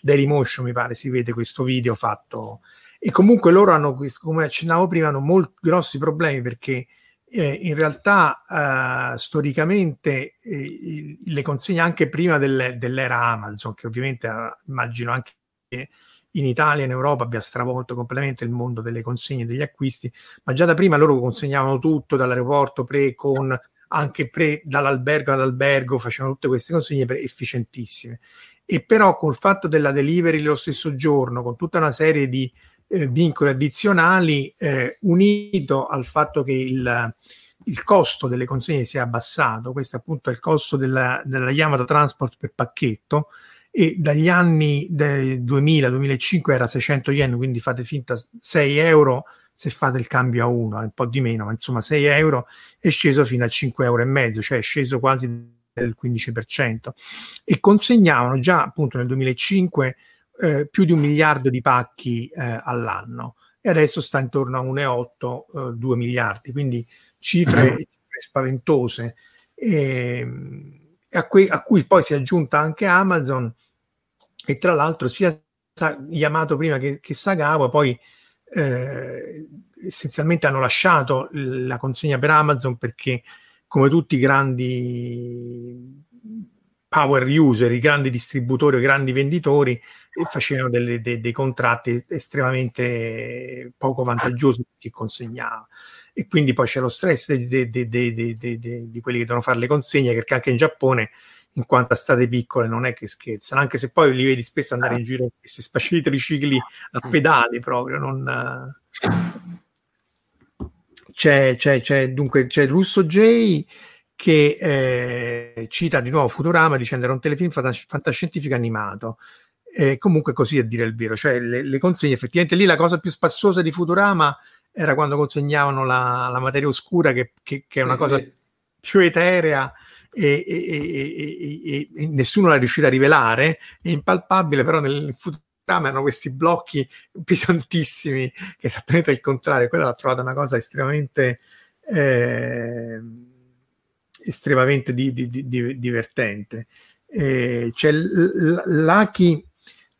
Dailymotion, mi pare, si vede questo video fatto. E comunque loro hanno, come accennavo prima, hanno molti grossi problemi perché eh, in realtà eh, storicamente eh, le consegna anche prima delle, dell'era Amazon, che ovviamente eh, immagino anche in Italia e in Europa abbia stravolto completamente il mondo delle consegne e degli acquisti, ma già da prima loro consegnavano tutto dall'aeroporto pre con anche pre dall'albergo ad albergo, facevano tutte queste consegne efficientissime. E però col fatto della delivery lo stesso giorno, con tutta una serie di eh, vincoli addizionali, eh, unito al fatto che il, il costo delle consegne si è abbassato, questo appunto è il costo della, della Yamato Transport per pacchetto, e dagli anni 2000-2005 era 600 yen, quindi fate finta 6 euro se fate il cambio a 1, un po' di meno, ma insomma 6 euro è sceso fino a 5 euro e mezzo, cioè è sceso quasi del 15% e consegnavano già appunto nel 2005 eh, più di un miliardo di pacchi eh, all'anno e adesso sta intorno a 1,8, eh, 2 miliardi, quindi cifre, uh-huh. cifre spaventose. E, ehm, a cui, a cui poi si è aggiunta anche Amazon e tra l'altro sia Yamato prima che, che Sagawa poi eh, essenzialmente hanno lasciato la consegna per Amazon perché come tutti i grandi power user, i grandi distributori, i grandi venditori eh, facevano delle, dei, dei contratti estremamente poco vantaggiosi per chi consegnava e quindi poi c'è lo stress di, di, di, di quelli che devono fare le consegne, perché anche in Giappone, in quanto a state piccole, non è che scherzano, anche se poi li vedi spesso andare in giro queste specie di tricicli a pedali proprio, non... C'è, c'è, c'è, dunque, c'è Russo J che eh, cita di nuovo Futurama dicendo era un telefilm fantascientifico animato. Eh, comunque così a dire il vero, cioè le, le consegne effettivamente lì la cosa più spassosa di Futurama era quando consegnavano la, la materia oscura, che, che, che, è una cosa più eterea e, e, e, e, nessuno l'ha riuscito a rivelare, è impalpabile, però nel futuro erano questi blocchi pesantissimi, che è esattamente il contrario, quella l'ha trovata una cosa estremamente, eh, estremamente di, di, di, divertente. Eh, c'è l'Aki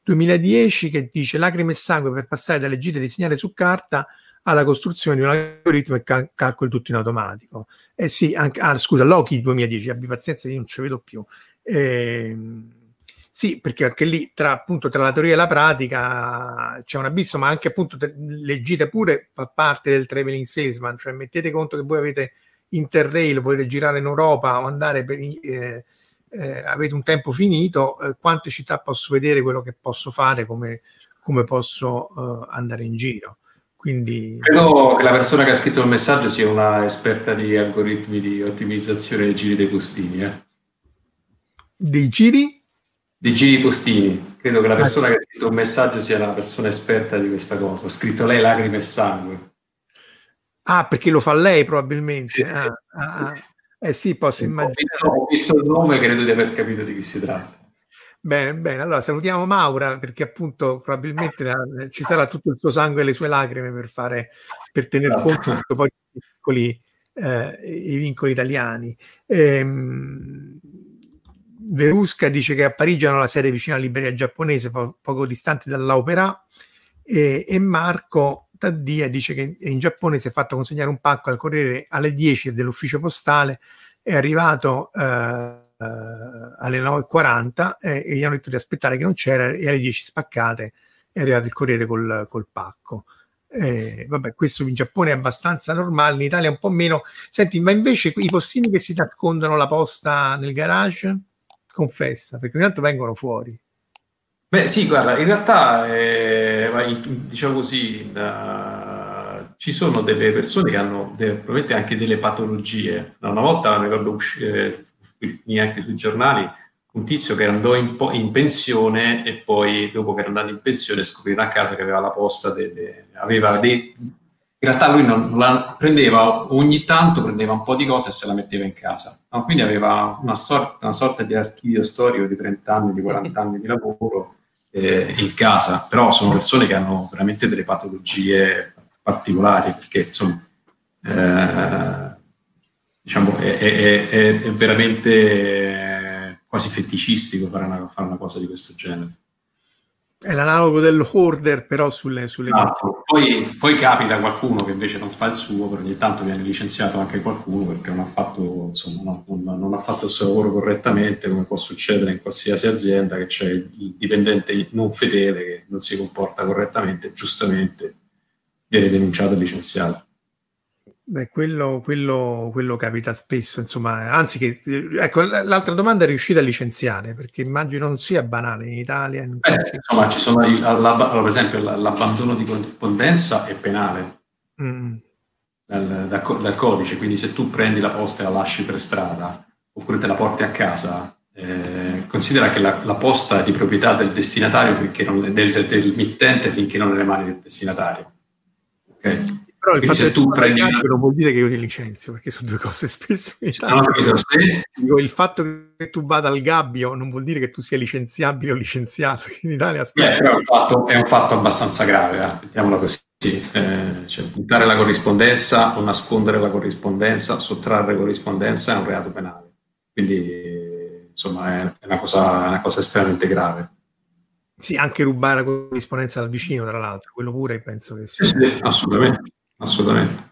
2010 che dice lacrime e sangue per passare dalle gite di segnare su carta alla costruzione di un algoritmo e cal- calcoli tutto in automatico. Eh sì, anche, ah, scusa, Loki 2010, abbi pazienza, io non ci vedo più. Eh, sì, perché anche lì tra, appunto, tra la teoria e la pratica c'è un abisso, ma anche appunto le gite pure fa parte del traveling salesman, cioè mettete conto che voi avete Interrail, volete girare in Europa o andare per... Eh, eh, avete un tempo finito, eh, quante città posso vedere, quello che posso fare, come, come posso uh, andare in giro. Quindi... Credo che la persona che ha scritto il messaggio sia una esperta di algoritmi di ottimizzazione dei giri dei postini. Eh? Dei giri? Dei giri postini. Credo che la persona che ha scritto il messaggio sia una persona esperta di questa cosa. Ha scritto lei lacrime e sangue. Ah, perché lo fa lei probabilmente. Sì, sì. Ah, ah, ah. Eh sì, posso immaginare. Ho visto, ho visto il nome e credo di aver capito di chi si tratta. Bene, bene. Allora salutiamo Maura perché appunto probabilmente la, ci sarà tutto il suo sangue e le sue lacrime per fare per tener esatto. conto poi i vincoli, eh, i vincoli italiani. Ehm, Verusca dice che a Parigi hanno la sede vicino alla libreria giapponese, po- poco distante dall'Opera, e, e Marco Taddia dice che in Giappone si è fatto consegnare un pacco al corriere alle 10 dell'ufficio postale, è arrivato eh, eh alle 9.40 eh, e gli hanno detto di aspettare che non c'era e alle 10 spaccate è arrivato il corriere col, col pacco. Eh, vabbè, questo in Giappone è abbastanza normale, in Italia un po' meno. Senti, ma invece i postini che si nascondono la posta nel garage, confessa, perché ogni tanto vengono fuori. Beh, sì, guarda, in realtà, eh, diciamo così, uh, ci sono delle persone che hanno de- probabilmente anche delle patologie. Una volta mi ricordo uscire anche sui giornali un tizio che andò in, in, pensione e poi, dopo che era andato in pensione, scopriva a casa che aveva la posta, de- de- aveva dei... In realtà lui non la prendeva, ogni tanto prendeva un po' di cose e se la metteva in casa. No? Quindi aveva una sorta, una sorta di archivio storico di 30 anni, di 40 anni di lavoro eh, in casa, però sono persone che hanno veramente delle patologie particolari perché insomma eh, diciamo è, è, è, è, veramente quasi feticistico fare una, fare una cosa di questo genere. È l'analogo del hoarder, però sulle, sulle ah, poi, poi, capita qualcuno che invece non fa il suo, però ogni tanto viene licenziato anche qualcuno perché non ha fatto, insomma, no, non, non, ha fatto il suo lavoro correttamente, come può succedere in qualsiasi azienda, che c'è il dipendente non fedele che non si comporta correttamente, giustamente viene denunciato e licenziato. Beh, quello, quello, quello, capita spesso, insomma, anzi che, ecco, l'altra domanda è riuscita a licenziare, perché immagino non sia banale in Italia. In Beh, insomma, ci sono, il, la, per esempio, l'abbandono di corrispondenza è penale mm. dal, dal, dal, codice, quindi se tu prendi la posta e la lasci per strada, oppure te la porti a casa, eh, considera che la, la, posta è di proprietà del destinatario, finché non, del, del, del mittente, finché non è nelle mani del destinatario. Okay? Però il fatto che tu prendi una... non vuol dire che io ti licenzio, perché sono due cose spesso. No, se... Dico, il fatto che tu vada al gabbio non vuol dire che tu sia licenziabile o licenziato. In Italia spesso... Beh, è, un fatto, è un fatto abbastanza grave, eh. mettiamola così. Eh, cioè, puntare la corrispondenza o nascondere la corrispondenza, sottrarre corrispondenza è un reato penale. Quindi, insomma, è una cosa, una cosa estremamente grave. Sì, anche rubare la corrispondenza dal vicino, tra l'altro, quello pure penso che sia. Sì, assolutamente assolutamente.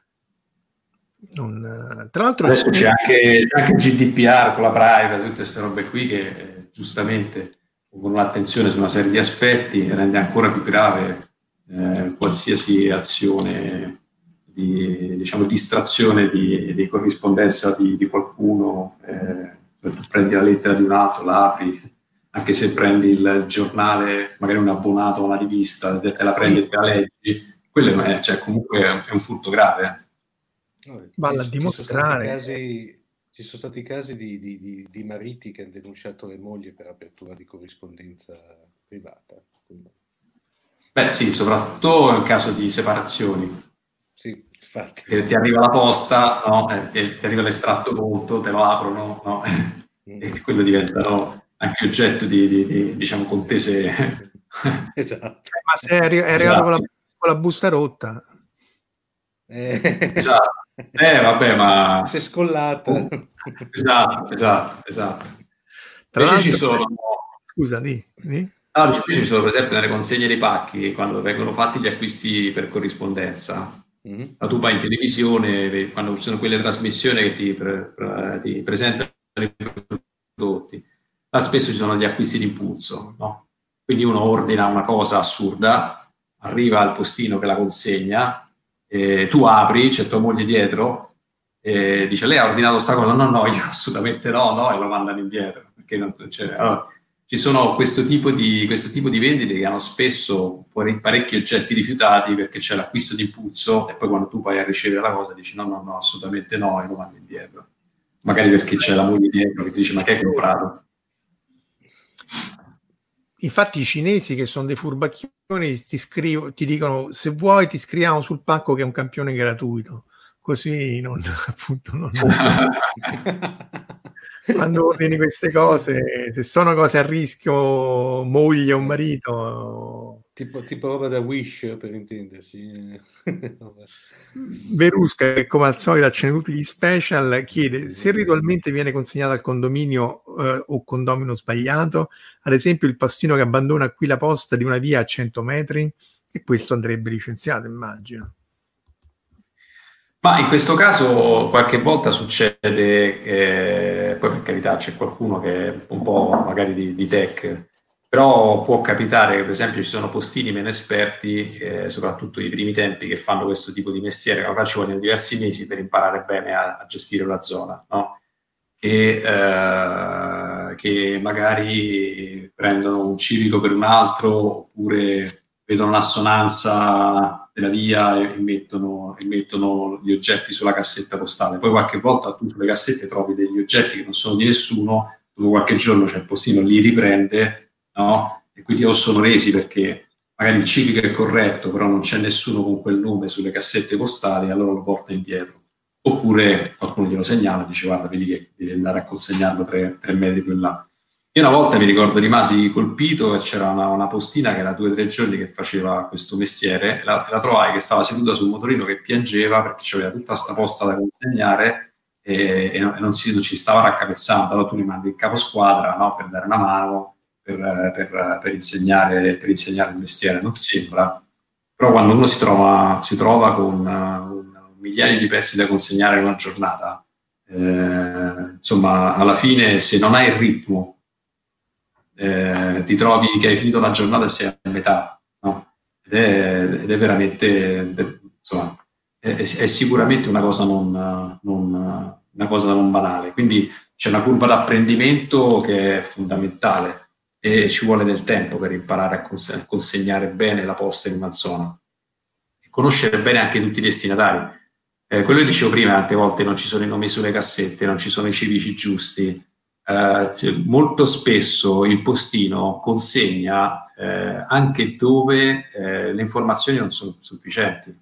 Non, tra l'altro adesso c'è anche, c'è anche GDPR con la privacy, tutte queste robe qui che eh, giustamente pongono l'attenzione su una serie di aspetti e rende ancora più grave eh, qualsiasi azione di diciamo, distrazione di, di corrispondenza di, di qualcuno. Eh, se tu prendi la lettera di un altro, la apri, anche se prendi il giornale, magari un abbonato a una rivista, te la prendi e te la leggi, quello è, cioè, comunque è un furto grave. No, Vale a dimostrare. Ci sono stati casi di, di, di, di, mariti che hanno denunciato le mogli per apertura di corrispondenza privata. Beh, sì, soprattutto in caso di separazioni. Sì, infatti. Che ti arriva la posta, no? eh, ti, ti, arriva l'estratto conto, te lo aprono, no? mm. e quello diventa no? anche oggetto di, diciamo, contese. esatto. Eh, ma se è arrivato esatto. con la con la busta rotta. Eh. Esatto. Eh, vabbè, ma... Si è scollata. Esatto, esatto, esatto. Tra Invece ci sono... Scusa, di, di? No, invece ci sono per esempio nelle consegne dei pacchi, quando vengono fatti gli acquisti per corrispondenza, Mhm. ma tu vai in televisione, quando ci sono quelle trasmissioni che ti, pre- pre- ti presentano i prodotti, là spesso ci sono gli acquisti d'impulso, no? Quindi uno ordina una cosa assurda, arriva al postino che la consegna, tu apri, c'è tua moglie dietro, e dice lei ha ordinato questa cosa, no, no, io assolutamente no, no, e lo mandano indietro. Perché non, cioè, allora, ci sono questo tipo, di, questo tipo di vendite che hanno spesso pare- parecchi oggetti rifiutati perché c'è l'acquisto di impulso e poi quando tu vai a ricevere la cosa dici no, no, no, assolutamente no e lo mandi indietro. Magari perché c'è la moglie dietro che ti dice ma che hai comprato? Infatti i cinesi che sono dei furbacchioni ti, scrivo, ti dicono se vuoi ti scriviamo sul pacco che è un campione gratuito, così non, appunto, non, quando ordini queste cose, se sono cose a rischio, moglie o marito, tipo, tipo roba da Wish per intendersi. Verusca, che come al solito accende tutti gli special, chiede se ritualmente viene consegnato al condominio eh, o condomino sbagliato, ad esempio il postino che abbandona qui la posta di una via a 100 metri, e questo andrebbe licenziato, immagino. Ma in questo caso qualche volta succede, eh, poi per carità c'è qualcuno che è un po' magari di, di tech, però può capitare che per esempio ci sono postini meno esperti, eh, soprattutto nei primi tempi, che fanno questo tipo di mestiere, magari ci vogliono diversi mesi per imparare bene a, a gestire la zona, no? E, eh, che magari prendono un civico per un altro oppure vedono un'assonanza della via e, e mettono, e mettono gli oggetti sulla cassetta postale. Poi qualche volta tu sulle cassette trovi degli oggetti che non sono di nessuno, dopo qualche giorno c'è il postino, li riprende, no? E quindi o sono resi perché magari il civico è corretto, però non c'è nessuno con quel nome sulle cassette postali, allora lo porta indietro. Oppure qualcuno glielo segnala e dice guarda, vedi che devi andare a consegnarlo tre, tre metri più in là. Io una volta mi ricordo rimasi colpito e c'era una, una postina che era due o tre giorni che faceva questo mestiere la, la, trovai che stava seduta sul motorino che piangeva perché c'aveva tutta questa posta da consegnare e, e, non, e non, si, non, ci stava raccapezzando. Allora tu mi mandi il capo squadra no, per dare una mano, per, per, per, insegnare, per insegnare il mestiere, non sembra. Però quando uno si trova, si trova con migliaia di pezzi da consegnare in una giornata, eh, insomma, alla fine se non hai il ritmo eh, ti trovi che hai finito la giornata e sei a metà, no? ed, è, ed, è, veramente, insomma, è, è, sicuramente una cosa non, non, una cosa non banale. Quindi c'è una curva d'apprendimento che è fondamentale e ci vuole del tempo per imparare a, cons- a consegnare bene la posta in una zona conoscere bene anche tutti i destinatari. Eh, quello che dicevo prima, tante volte non ci sono i nomi sulle cassette, non ci sono i civici giusti, Uh, cioè, molto spesso il postino consegna eh, anche dove eh, le informazioni non sono sufficienti.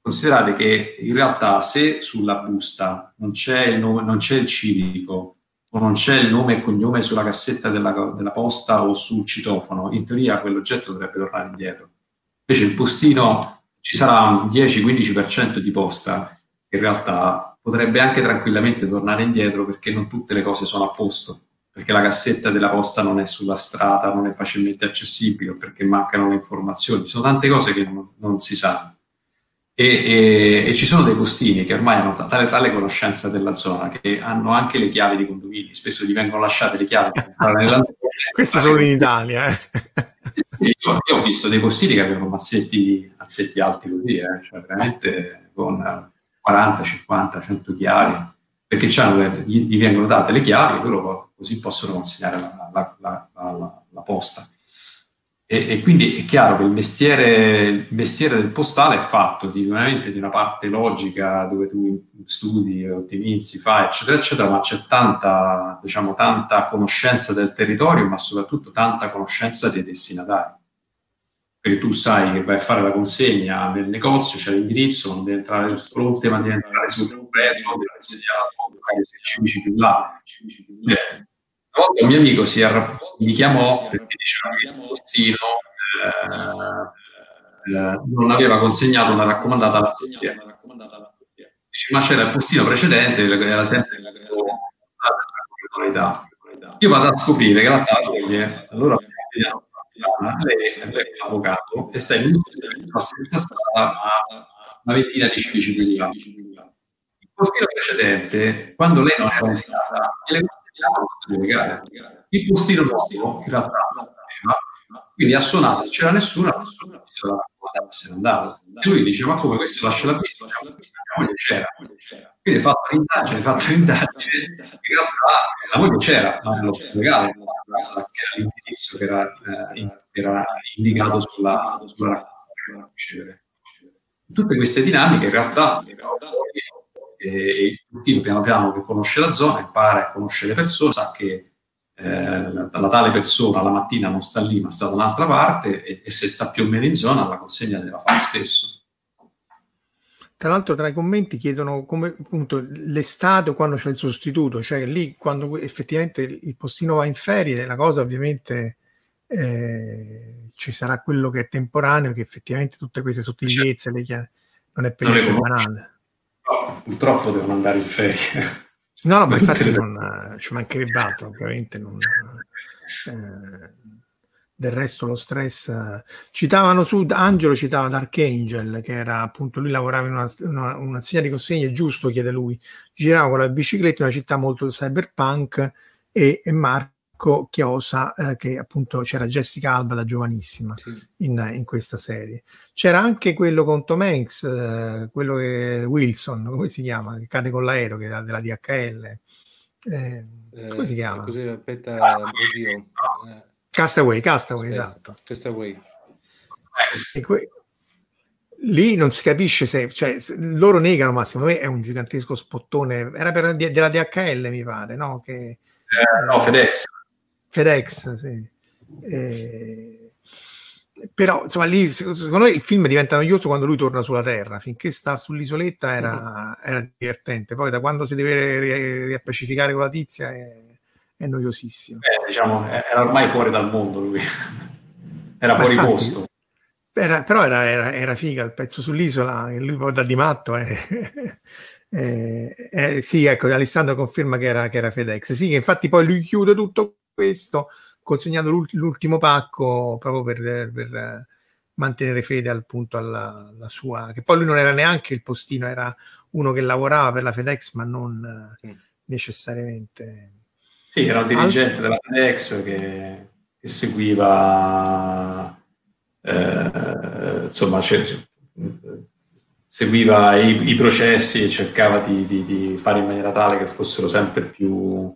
Considerate che in realtà se sulla busta non c'è il, nome, non c'è il civico o non c'è il nome e cognome sulla cassetta della, della posta o sul citofono, in teoria quell'oggetto dovrebbe tornare indietro. Invece il postino ci sarà un 10-15% di posta in realtà potrebbe anche tranquillamente tornare indietro perché non tutte le cose sono a posto, perché la cassetta della posta non è sulla strada, non è facilmente accessibile, perché mancano le informazioni. Ci sono tante cose che non, non si sanno. E, e, e, ci sono dei postini che ormai hanno tale, tale conoscenza della zona che hanno anche le chiavi di condomini, spesso gli vengono lasciate le chiavi. Queste sono in Italia. Eh. Io, io, ho visto dei postini che avevano mazzetti, mazzetti alti così, eh, cioè veramente con 40, 50, 100 chiavi, perché gli, gli, vengono date le chiavi e loro così possono consegnare la, la, la, la posta. E, e, quindi è chiaro che il mestiere, il mestiere del postale è fatto sicuramente di una parte logica dove tu studi, ottimizzi, fai, eccetera, eccetera, ma c'è tanta, diciamo, tanta conoscenza del territorio, ma soprattutto tanta conoscenza dei destinatari perché tu sai che vai a fare la consegna nel negozio, c'è l'indirizzo, non devi entrare nel fronte, ma devi entrare sul completo, devi consegnare se ci dici più là. Cioè, una volta un mio amico si arra- mi chiamò perché diceva che il postino eh, eh, non aveva consegnato una raccomandata alla portiera. Dice, ma c'era il postino precedente, era sempre la qualità. io vado a scoprire che la moglie, allora avvocato e sta in un a una ventina di civici privati. Il postino precedente, quando lei non era indicata, le cose legale. Il postino nuovo in realtà non aveva, quindi ha suonato, c'era nessuno, nessuno se ne andava. E lui diceva, ma come questo lascia la pista? La moglie c'era. Quindi fatto l'indagine, ha fatto l'indagine, in realtà la moglie c'era, ma nello legale, che era l'indirizzo che era, eh, era indicato sulla, sulla ricevere. Tutte queste dinamiche in realtà e, il piano piano che conosce la zona, impara a conoscere le persone, sa che eh, la, la, tale persona la mattina non sta lì ma sta da un'altra parte e, e se sta più o meno in zona la consegna della fa lo stesso. Tra l'altro tra i commenti chiedono come appunto l'estate o quando c'è il sostituto, cioè lì quando effettivamente il postino va in ferie, la cosa ovviamente eh, ci sarà quello che è temporaneo, che effettivamente tutte queste sottigliezze le chiare, non è per niente banale. No, purtroppo devono andare in ferie. No, no, ma infatti non, ci mancherebbe altro, ovviamente non... Eh, del resto lo stress citavano su Angelo citava Dark Angel che era appunto lui lavorava in una, una, un'azienda di consegne giusto chiede lui girava con la bicicletta in una città molto cyberpunk e, e Marco Chiosa eh, che appunto c'era Jessica Alba da giovanissima sì. in, in, questa serie c'era anche quello con Tom Hanks eh, quello che Wilson come si chiama che cade con l'aereo che era della DHL eh, come si eh, chiama? Così, aspetta, oddio. Castaway, Castaway, esatto. Castaway. Que- lì non si capisce se, cioè, se, loro negano, ma secondo me è un gigantesco spottone. Era per della DHL, mi pare, no? Che, eh, no, FedEx. FedEx, sì. Eh, però insomma lì secondo me il film diventa noioso quando lui torna sulla terra finché sta sull'isoletta era, uh-huh. era divertente poi da quando si deve riappacificare con la tizia è, è noiosissimo. Eh, diciamo, era ormai fuori dal mondo lui, era Ma fuori infatti, posto. Era, però era, era, era, figa il pezzo sull'isola, e lui poi da di matto. Eh, eh, eh, sì, ecco, Alessandro conferma che era, che era FedEx. Sì, che infatti poi lui chiude tutto questo consegnando l'ultimo pacco proprio per, per mantenere fede al punto alla, alla, sua, che poi lui non era neanche il postino, era uno che lavorava per la FedEx, ma non mm. necessariamente sì, era un dirigente della FedEx che, che seguiva, eh, insomma, seguiva i, i, processi e cercava di, di, di, fare in maniera tale che fossero sempre più,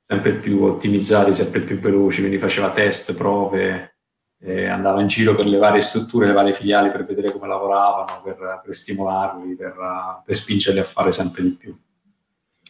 sempre più ottimizzati, sempre più veloci, quindi faceva test, prove, andava in giro per le varie strutture, le varie filiali per vedere come lavoravano, per, per stimolarli, per, per spingerli a fare sempre di più.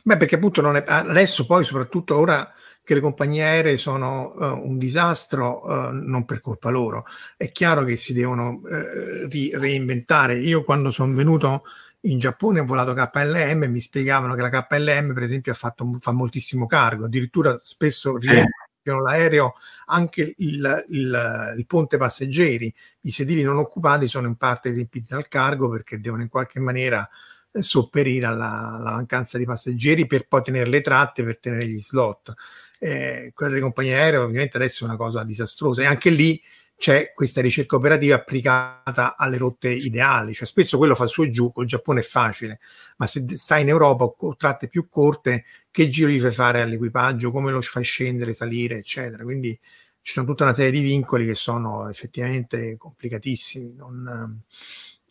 Beh, perché appunto è, adesso poi, soprattutto ora che le compagnie aeree sono uh, un disastro, uh, non per colpa loro. È chiaro che si devono uh, ri- reinventare. Io quando sono venuto in Giappone ho volato KLM e mi spiegavano che la KLM, per esempio, ha fatto, fa moltissimo cargo, addirittura spesso riempiono l'aereo anche il, il, il, ponte passeggeri, i sedili non occupati sono in parte riempiti dal cargo perché devono in qualche maniera sopperire alla, alla, mancanza di passeggeri per poi tenere le tratte, per tenere gli slot. Eh, quella delle compagnie aeree ovviamente adesso è una cosa disastrosa e anche lì c'è questa ricerca operativa applicata alle rotte ideali, cioè spesso quello fa su e giù, col Giappone è facile, ma se stai in Europa o tratte più corte, che giro gli fai fare all'equipaggio, come lo fai scendere, salire, eccetera. Quindi ci sono tutta una serie di vincoli che sono effettivamente complicatissimi. Non,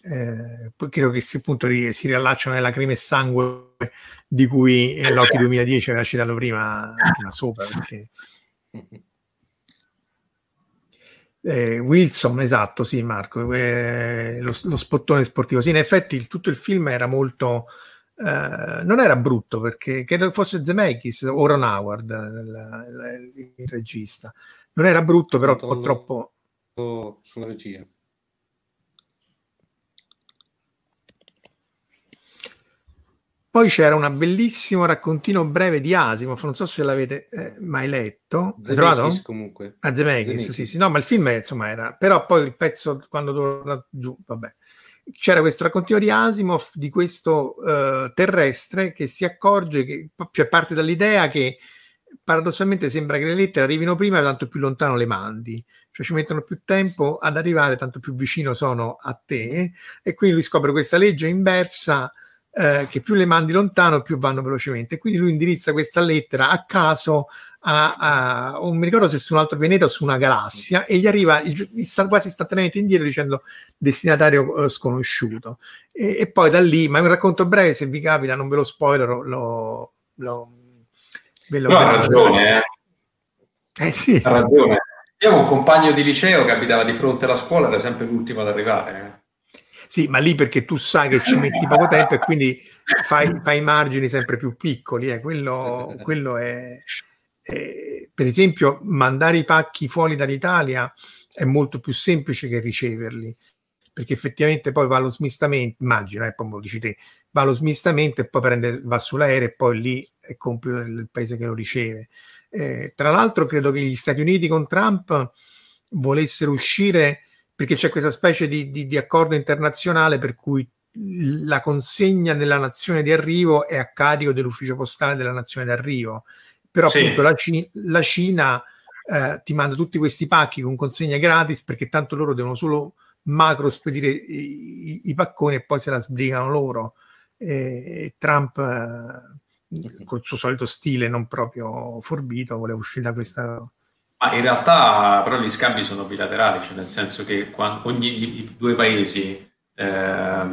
eh, credo che si, appunto, si riallacciano nella crime e sangue di cui eh, Loki 2010 aveva citato prima, prima sopra. Perché... Eh, Wilson, esatto, sì, Marco, eh, lo, lo, spottone sportivo. Sì, in effetti il, tutto il film era molto... Eh, non era brutto perché credo fosse Zemeckis o Ron Howard il, il, il regista. Non era brutto, però un po' troppo... Sulla regia. Poi c'era un bellissimo raccontino breve di Asimov, non so se l'avete eh, mai letto. Hai trovato? comunque. A ah, Zemeckis, sì, sì. No, ma il film insomma era... Però poi il pezzo, quando torna giù, vabbè. C'era questo raccontino di Asimov, di questo uh, terrestre, che si accorge che, cioè parte dall'idea che paradossalmente sembra che le lettere arrivino prima tanto più lontano le mandi, cioè ci mettono più tempo ad arrivare tanto più vicino sono a te e quindi lui scopre questa legge inversa eh, che più le mandi lontano più vanno velocemente. Quindi lui indirizza questa lettera a caso a, a non mi ricordo se su un altro pianeta o su una galassia e gli arriva il, sta quasi istantaneamente indietro dicendo destinatario eh, sconosciuto e, e, poi da lì ma è un racconto breve se vi capita non ve lo spoiler lo, lo, ve lo no, ha ragione eh. eh sì. ha ragione io ho un compagno di liceo che abitava di fronte alla scuola era sempre l'ultimo ad arrivare eh. Sì, ma lì perché tu sai che ci metti poco tempo e quindi fai, fai margini sempre più piccoli. Eh. Quello, quello è, eh, per esempio, mandare i pacchi fuori dall'Italia è molto più semplice che riceverli, perché effettivamente poi va allo smistamento, immagino, eh, poi lo dici te, va allo smistamento e poi prende, va sull'aereo e poi lì è compito del paese che lo riceve. Eh, tra l'altro credo che gli Stati Uniti con Trump volessero uscire perché c'è questa specie di, di, di accordo internazionale per cui la consegna nella nazione di arrivo è a carico dell'ufficio postale della nazione d'arrivo però sì. appunto la, C- la Cina eh, ti manda tutti questi pacchi con consegna gratis perché tanto loro devono solo macro spedire i, i, pacconi e poi se la sbrigano loro. E Trump, eh, col suo solito stile non proprio forbito, voleva uscire da questa. Ma in realtà però gli scambi sono bilaterali, cioè nel senso che ogni i due paesi eh,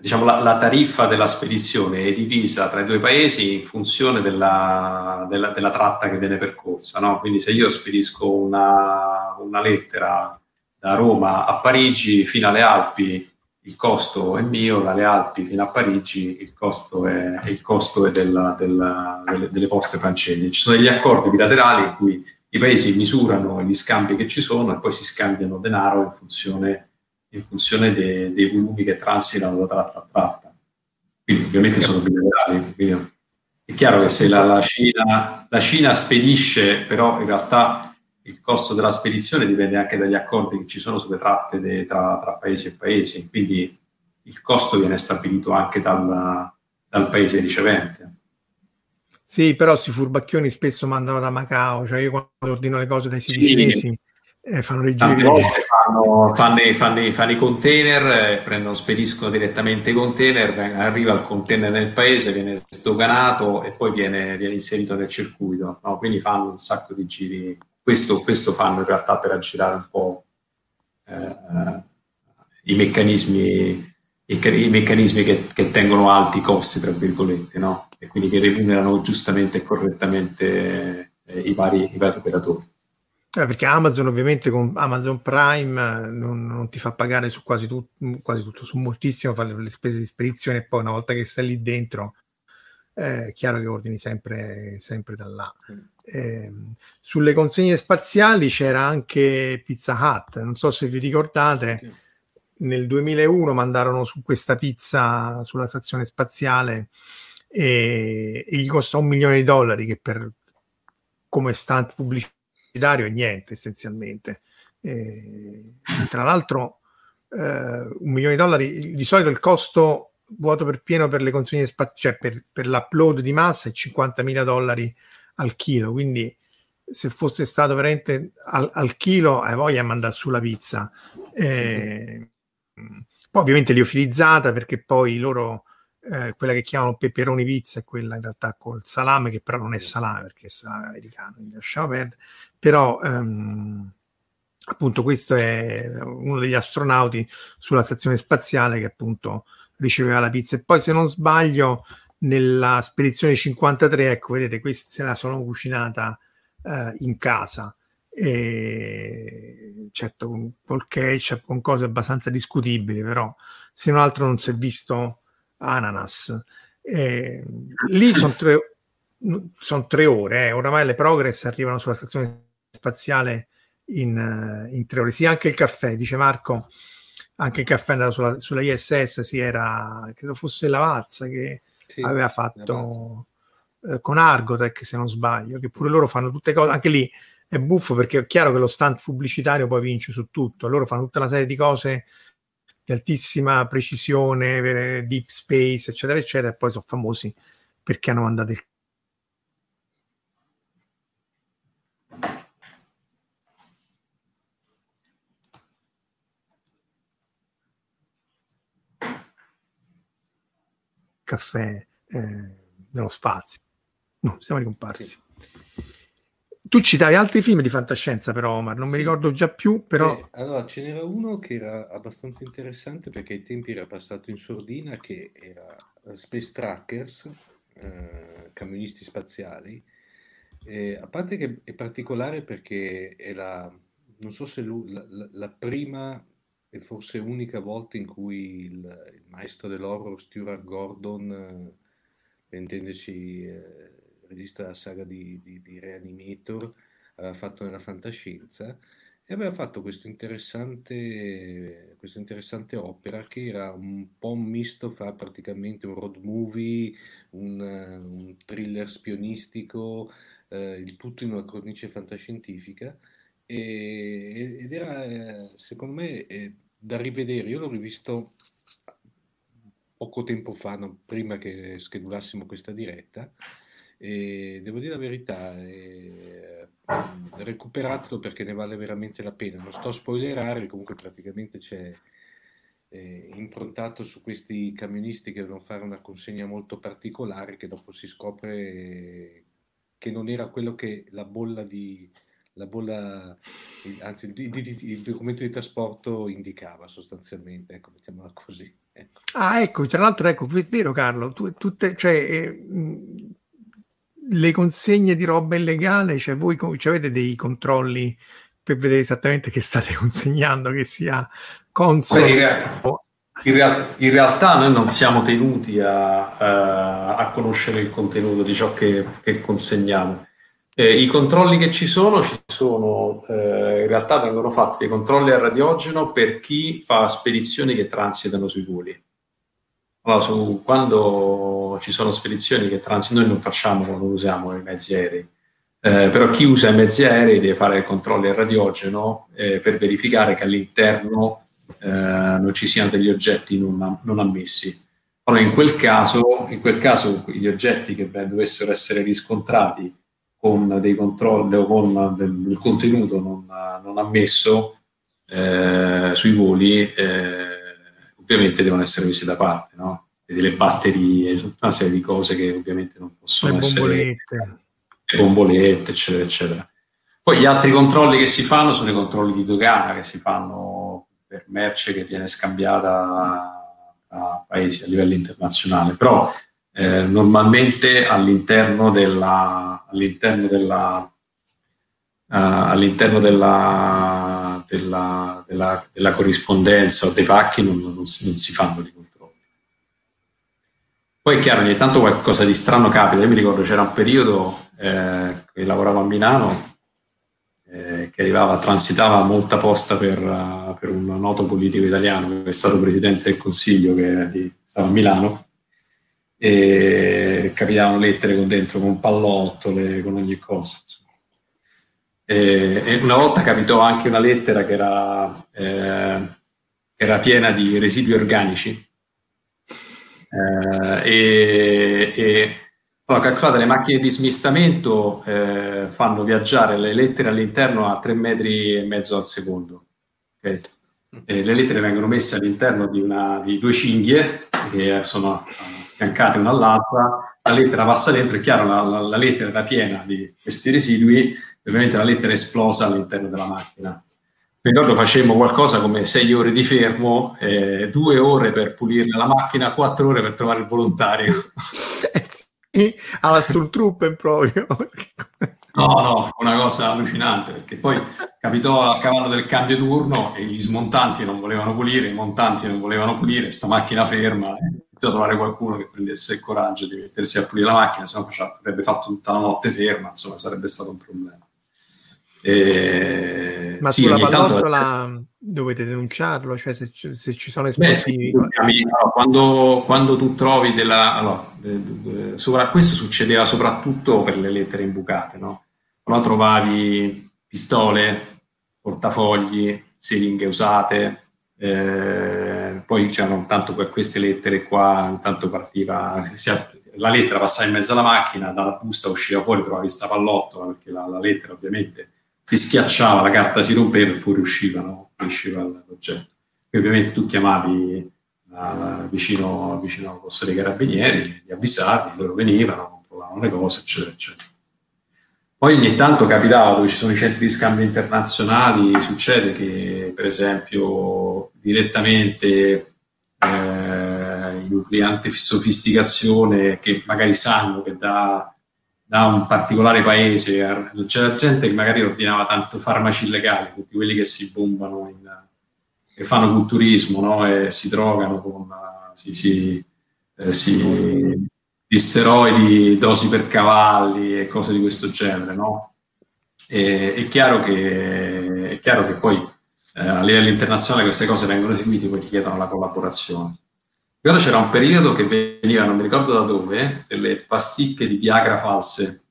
diciamo, la, la, tariffa della spedizione è divisa tra i due paesi in funzione della, della, della tratta che viene percorsa. No? Quindi se io spedisco una, una, lettera da Roma a Parigi fino alle Alpi, il costo è mio, dalle Alpi fino a Parigi il costo è, il costo è della, delle, delle poste francesi. Ci sono degli accordi bilaterali in cui i paesi misurano gli scambi che ci sono e poi si scambiano denaro in funzione in funzione de, dei volumi che transitano da tratta a tratta. Quindi ovviamente sono bilaterali. Quindi è chiaro che se la, la, Cina, la Cina spedisce, però in realtà il costo della spedizione dipende anche dagli accordi che ci sono sulle tratte de, tra, tra, paesi e paesi, quindi il costo viene stabilito anche dal, dal paese ricevente. Sì, però questi furbacchioni spesso mandano da Macao, cioè io quando ordino le cose dai siti sì, cinesi eh, fanno le giri. Fanno, fanno, fanno, fanno, i container, eh, prendono, spediscono direttamente i container, arriva il container nel paese, viene sdoganato e poi viene, viene inserito nel circuito. No? Quindi fanno un sacco di giri. Questo, questo fanno in realtà per aggirare un po' eh, i meccanismi, i, i meccanismi che, che, tengono alti i costi, tra virgolette, no? e quindi che remunerano giustamente e correttamente eh, i, vari, i vari operatori. Eh, perché Amazon ovviamente con Amazon Prime non, non ti fa pagare su quasi, tu, quasi, tutto, su moltissimo, fa le, le, spese di spedizione e poi una volta che stai lì dentro eh, è chiaro che ordini sempre, sempre da là. Eh, sulle consegne spaziali c'era anche Pizza Hut, non so se vi ricordate, sì. Nel 2001 mandarono su questa pizza sulla stazione spaziale e, e gli costò un milione di dollari che per come stunt pubblicitario e niente essenzialmente. E, tra l'altro eh, un milione di dollari, di solito il costo vuoto per pieno per le consegne spaziali, cioè per, per l'upload di massa è 50.000 dollari al chilo, quindi se fosse stato veramente al, al chilo hai voglia di mandare sulla pizza. Eh, poi ovviamente liofilizzata perché poi loro eh, quella che chiamano peperoni pizza è quella in realtà col salame che però non è salame perché è salame americano quindi lasciamo perdere. Però ehm, appunto questo è uno degli astronauti sulla stazione spaziale che appunto riceveva la pizza. E poi se non sbaglio nella spedizione 53 ecco vedete questa se la sono cucinata eh, in casa e certo con, col ketchup con cose abbastanza discutibili però se non altro non si è visto ananas eh, lì sono tre, son tre ore eh. oramai le progress arrivano sulla stazione spaziale in, in, tre ore. Sì, anche il caffè, dice Marco, anche il caffè andato sulla, sulla ISS, si era, credo fosse Lavazza che sì, aveva fatto eh, con Argotec, se non sbaglio, che pure loro fanno tutte cose, anche lì è buffo perché è chiaro che lo stunt pubblicitario poi vince su tutto. Loro fanno tutta una serie di cose di altissima precisione, eh, deep space, eccetera, eccetera, e poi sono famosi perché hanno mandato il caffè eh, nello spazio. No, siamo ricomparsi. Sì. Tu citavi altri film di fantascienza però Omar, non mi ricordo già più, però... Eh, allora, ce n'era uno che era abbastanza interessante perché ai tempi era passato in sordina, che era Space Trackers, eh, camionisti spaziali, eh, a parte che è particolare perché è la, non so se lui, la, la, la, prima e forse unica volta in cui il, il maestro dell'horror Stuart Gordon, eh, per intenderci eh, regista della saga di, di, di, Reanimator, aveva fatto nella fantascienza e aveva fatto questa interessante, questa interessante opera che era un po' un misto fra praticamente un road movie, un, un thriller spionistico, eh, il tutto in una cornice fantascientifica e, ed era secondo me da rivedere, io l'ho rivisto poco tempo fa, no, prima che schedulassimo questa diretta e devo dire la verità, eh, recuperatelo perché ne vale veramente la pena, non sto a spoilerare, comunque praticamente c'è eh, improntato su questi camionisti che devono fare una consegna molto particolare che dopo si scopre che non era quello che la bolla di la bolla, anzi il, il, il, documento di trasporto indicava sostanzialmente, ecco, mettiamola così. Ecco. Ah, ecco, tra l'altro, ecco, è vero Carlo, tu, tutte, cioè, eh, le consegne di roba illegale, cioè voi cioè, avete dei controlli per vedere esattamente che state consegnando, che sia consono in, real- in, realtà noi non siamo tenuti a, a, a conoscere il contenuto di ciò che, che consegniamo. Eh, I controlli che ci sono, ci sono eh, in realtà vengono fatti dei controlli a radiogeno per chi fa spedizioni che transitano sui voli. Allora, su, quando ci sono spedizioni che transitano, noi non facciamo, non usiamo i mezzi aerei, eh, però chi usa i mezzi aerei deve fare controlli a radiogeno eh, per verificare che all'interno eh, non ci siano degli oggetti non, non ammessi. Allora, in quel, caso, in quel caso, gli oggetti che beh, dovessero essere riscontrati con dei controlli o con del, del contenuto non, non ammesso eh, sui voli, eh, ovviamente devono essere messi da parte, no? delle batterie, una serie di cose che ovviamente non possono le essere bombolette. le bombolette, eccetera, eccetera. Poi gli altri controlli che si fanno sono i controlli di dogana che si fanno per merce che viene scambiata a paesi a livello internazionale, però eh, normalmente all'interno della, all'interno della, uh, all'interno della, della, della, della, corrispondenza o dei pacchi non, non, si, non si fanno di controlli. Poi è chiaro, ogni tanto qualcosa di strano capita. Io mi ricordo c'era un periodo eh, che lavoravo a Milano eh, che arrivava, transitava molta posta per, uh, per, un noto politico italiano che è stato presidente del Consiglio, che di, stava a Milano, e capitavano lettere con dentro con pallottole, con ogni cosa. E, e, una volta capitò anche una lettera che era, eh, era piena di residui organici. Eh, e, e allora, calcolate, le macchine di smistamento eh, fanno viaggiare le lettere all'interno a 3 metri e mezzo al secondo. Okay? le lettere vengono messe all'interno di, una, di due cinghie che sono affiancate una all'altra, la lettera passa dentro, è chiaro, la, la, la lettera era piena di questi residui, ovviamente la lettera è esplosa all'interno della macchina. Mi ricordo facemmo qualcosa come sei ore di fermo, eh, due ore per pulire la macchina, quattro ore per trovare il volontario. alla Stormtrooper proprio. No, no, fu una cosa allucinante perché poi capitò a cavallo del cambio turno e gli smontanti non volevano pulire, i montanti non volevano pulire, sta macchina ferma, e trovare qualcuno che prendesse il coraggio di mettersi a pulire la macchina, se no avrebbe fatto tutta la notte ferma, insomma sarebbe stato un problema. E... Ma sì, sulla pallottola tanto... dovete denunciarlo, cioè se, se ci sono esplosivi. Beh, sì, quando, quando, tu trovi della... Allora, eh, sopra, questo succedeva soprattutto per le lettere imbucate, no? Quando trovavi pistole, portafogli, siringhe usate, eh, poi c'erano tanto queste lettere qua, intanto partiva, la lettera passava in mezzo alla macchina, dalla busta usciva fuori, trovavi sta pallottola, perché la, la lettera ovviamente si schiacciava, la carta si rompeva e fuori usciva, no? usciva l'oggetto. E ovviamente tu chiamavi a, vicino, vicino al posto dei carabinieri, li avvisati, loro venivano, controllavano le cose, eccetera, eccetera. Poi ogni tanto capitava dove ci sono i centri di scambio internazionali, succede che per esempio direttamente eh, i nuclei anti-sofisticazione che magari sanno che da, da, un particolare paese c'era gente che magari ordinava tanto farmaci illegali, tutti quelli che si bombano, in, che fanno culturismo no? e si drogano con... Si, si, eh, si, di steroidi, dosi per cavalli e cose di questo genere, no? E, è, chiaro che, è chiaro che poi eh, a livello internazionale queste cose vengono eseguite e poi chiedono la collaborazione. Ora c'era un periodo che veniva, non mi ricordo da dove, delle pasticche di Viagra false.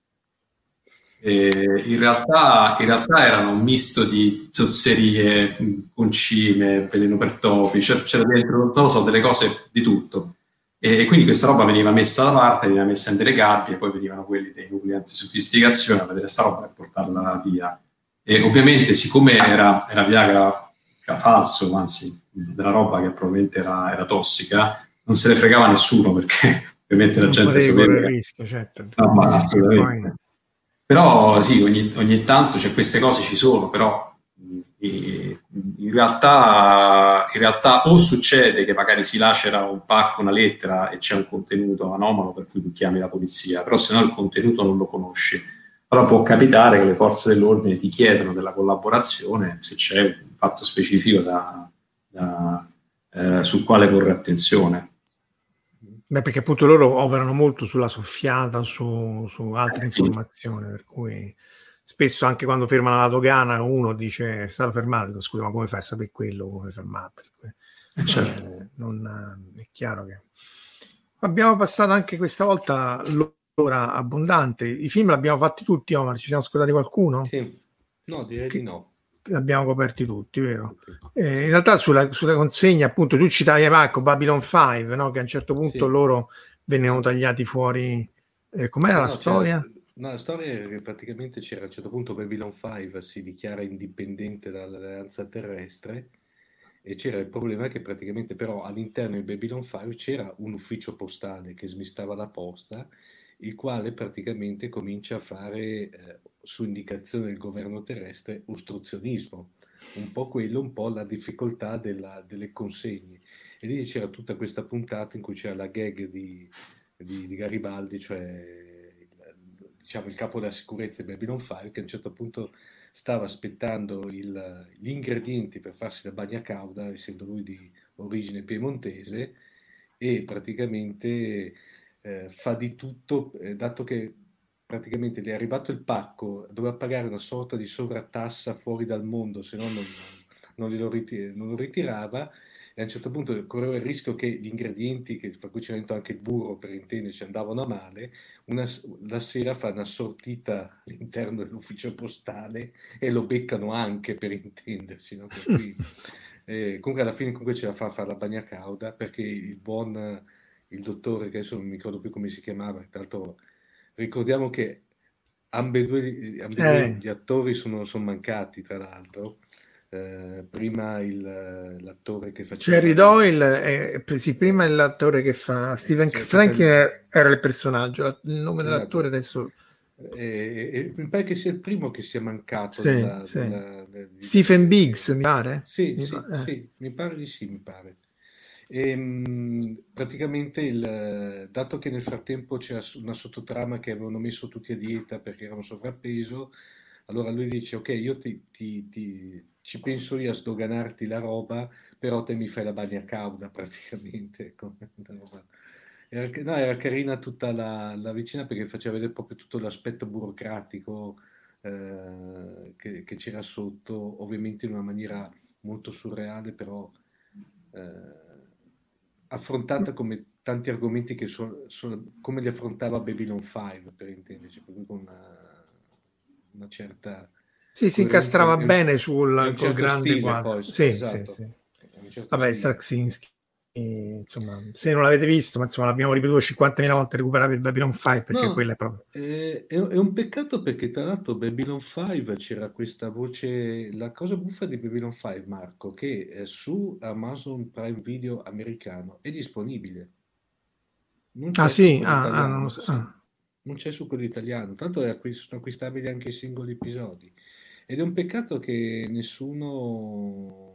In, realtà, in realtà erano un misto di zozzerie, concime, veleno per topi, c'era dentro, non lo so, delle cose di tutto. E, quindi questa roba veniva messa da parte, veniva messa in delle gabbie, poi venivano quelli dei nuclei antisofisticazione a vedere questa roba e portarla via. E ovviamente, siccome era, era Viagra falso, anzi, della roba che probabilmente era, era tossica, non se ne fregava nessuno perché ovviamente la gente sapeva. il rischio, certo. No, ma assolutamente. Però sì, ogni, ogni tanto cioè, queste cose ci sono, però in realtà, in realtà o succede che magari si lacera un pacco, una lettera e c'è un contenuto anomalo per cui tu chiami la polizia, però se no il contenuto non lo conosci. Allora può capitare che le forze dell'ordine ti chiedono della collaborazione se c'è un fatto specifico da, da, eh, sul quale porre attenzione. Beh, perché appunto loro operano molto sulla soffiata, su, su altre informazioni, per cui spesso anche quando fermano la dogana uno dice è stato fermato, scusa ma come fai a sapere quello, come fermarlo? Eh, certo. Eh, non, è chiaro che... Abbiamo passato anche questa volta l'ora abbondante, i film li abbiamo fatti tutti Omar, ci siamo scordati qualcuno? Sì. No, direi che, di no. Abbiamo coperti tutti, vero? Eh, in realtà sulla, sulla, consegna appunto tu citavi Marco Babylon 5, no? che a un certo punto sì. loro vennero tagliati fuori. Eh, com'era no, la storia? No, la storia è che praticamente c'era a un certo punto Babylon 5 si dichiara indipendente dall'alleanza terrestre e c'era il problema che praticamente però all'interno di Babylon 5 c'era un ufficio postale che smistava la posta, il quale praticamente comincia a fare eh, su indicazione del governo terrestre ostruzionismo, un po' quello, un po' la difficoltà della, delle consegne. E lì c'era tutta questa puntata in cui c'era la gag di, di, di Garibaldi, cioè diciamo, il capo della sicurezza di Babylon 5, che a un certo punto stava aspettando il, gli ingredienti per farsi la bagna cauda, essendo lui di origine piemontese, e praticamente eh, fa di tutto, eh, dato che praticamente gli è arrivato il pacco, doveva pagare una sorta di sovrattassa fuori dal mondo, se no non, non, non, ritir- non lo ritirava, e a un certo punto correva il rischio che gli ingredienti, che, per cui c'era dentro anche il burro per intenderci, andavano a male, una, la sera fa una sortita all'interno dell'ufficio postale e lo beccano anche per intenderci. No? Per cui, eh, comunque alla fine comunque ce la fa a fare la bagna cauda perché il buon, il dottore, che adesso non mi ricordo più come si chiamava, tra l'altro ricordiamo che ambedue, ambedue eh. gli attori sono, sono mancati tra l'altro eh, prima il, l'attore che faceva Jerry Doyle eh, sì, prima l'attore che fa Steven cioè, Franklin per... era il personaggio il nome esatto. dell'attore adesso e, mi pare che sia il primo che sia mancato sì, della, sì. Della, della, Stephen Biggs mi pare sì mi, sì, pa- eh. mi pare di sì mi pare e, ehm, praticamente il, dato che nel frattempo c'era una sottotrama che avevano messo tutti a dieta perché erano sovrappeso allora lui dice ok io ti, ti, ti ci penso io a sdoganarti la roba, però te mi fai la bagna cauda praticamente. Era, no, era carina tutta la, la, vicina perché faceva vedere proprio tutto l'aspetto burocratico eh, che, che, c'era sotto, ovviamente in una maniera molto surreale, però eh, affrontata come tanti argomenti che sono, sono, come li affrontava Babylon 5, per intenderci, proprio con una, una certa sì, si incastrava bene sul col grande quadro. Sì, esatto. sì, sì. Vabbè, Straczynski. Insomma, se non l'avete visto, ma insomma l'abbiamo ripetuto 50.000 volte, recuperare il Babylon 5 perché No, quella è proprio... è, è un peccato perché tra l'altro Babylon 5 c'era questa voce, la cosa buffa di Babylon 5, Marco, che su Amazon Prime Video americano è disponibile. Ah sì, ah, ah, non so. ah. Non c'è su quello italiano, tanto sono acquistabili anche i singoli episodi. Ed è un peccato che nessuno,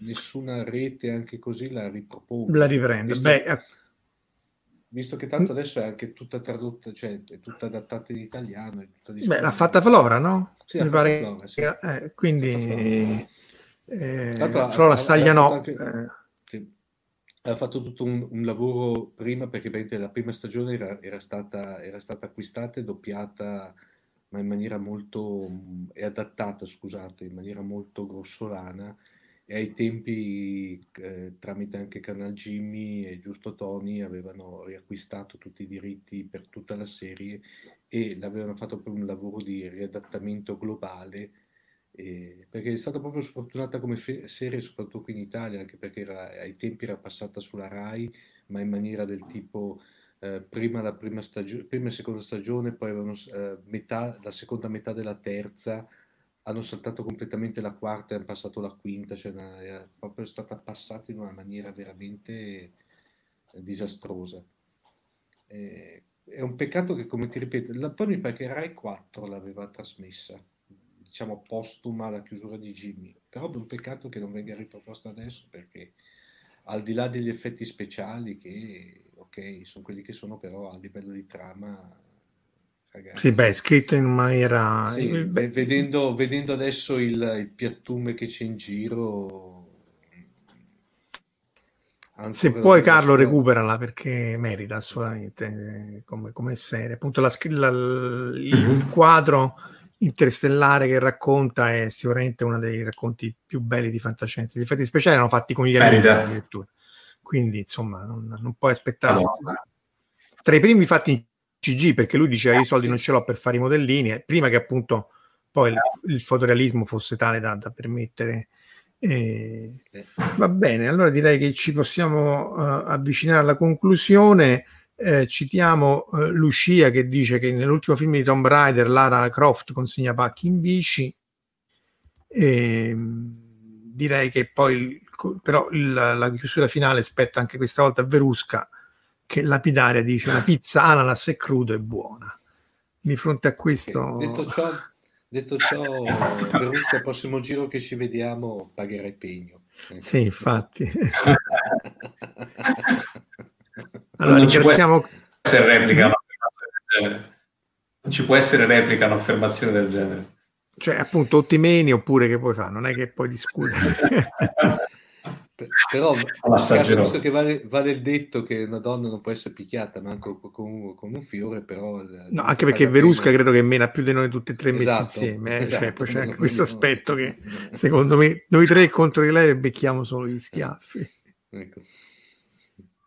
nessuna rete anche così la riproponga. La riprendo. Visto, Beh, eh, visto che tanto adesso è anche tutta tradotta, cioè è tutta adattata in italiano, beh, l'ha fatta Flora, no? Sì, Mi ha pare Flora, sì. eh, Ha quindi eh, Tanto ha- Flora ha- Staglia aveva no. fatto anche- eh, Sì. Aveva fatto tutto un, un lavoro prima perché la prima stagione era, era stata, era stata acquistata e doppiata, ma in maniera molto e adattata, scusate, in maniera molto grossolana. E ai tempi, eh, tramite anche Canal Jimmy e Giusto Tony, avevano riacquistato tutti i diritti per tutta la serie e l'avevano fatto per un lavoro di riadattamento globale eh, perché è stata proprio sfortunata come fe- serie, soprattutto qui in Italia, anche perché era- ai tempi era passata sulla Rai, ma in maniera del tipo eh, prima la prima stagione, prima e seconda stagione, poi avevano eh, metà, la seconda metà della terza, hanno saltato completamente la quarta e hanno passato la quinta, cioè una- è proprio stata passata in una maniera veramente eh, disastrosa. Eh, è un peccato che, come ti ripeto, la, poi mi pare che Rai 4 l'aveva trasmessa, diciamo postuma alla chiusura di Jimmy, però è un peccato che non venga riproposta adesso perché al di là degli effetti speciali che, ok, sono quelli che sono, però a livello di trama, ragazzi... sì, beh, è scritto in maniera... Sì, eh, beh, ve- vedendo, vedendo adesso il, il piattume che c'è in giro, Se puoi Carlo sua- recuperala perché merita assolutamente eh, come, come serie. Appunto la la- il, il quadro interstellare che racconta è sicuramente uno dei racconti più belli di fantascienza. Gli effetti speciali erano fatti con gli amici Merita. addirittura. Quindi insomma non, non puoi aspettare. Allora. Tra i primi fatti in CG perché lui diceva io i soldi non ce l'ho per fare i modellini, eh, prima che appunto poi il, il fotorealismo fosse tale da, da permettere eh, Eh, Va bene, allora direi che ci possiamo eh, avvicinare alla conclusione. Eh, citiamo eh, Lucia che dice che nell'ultimo film di Tomb Raider Lara Croft consegna pacchi in bici. Ehm, direi che poi il- però il- la chiusura finale spetta anche questa volta a Verusca che lapidaria dice una pizza ananas e crudo è buona. Di fronte a questo Detto ciò, detto ciò, Verusca, il prossimo giro che ci vediamo pagherai pegno. Ecco. sì, infatti. allora Non ci può ringraziamo essere replica. Non ci può essere replica un'affermazione del genere. cioè appunto o ti meni oppure che puoi fare, non è che puoi discutere. Pe- Però, L'assaggerò. visto che vale, vale il detto che una donna non può essere picchiata manco con, con un fiore, però... no, anche perché Verusca credo che mena più di noi tutti e tre messi Esatto, insieme, eh, cioè, esatto. poi c'è anche questo aspetto che secondo me noi tre contro di lei becchiamo solo gli schiaffi. Ecco.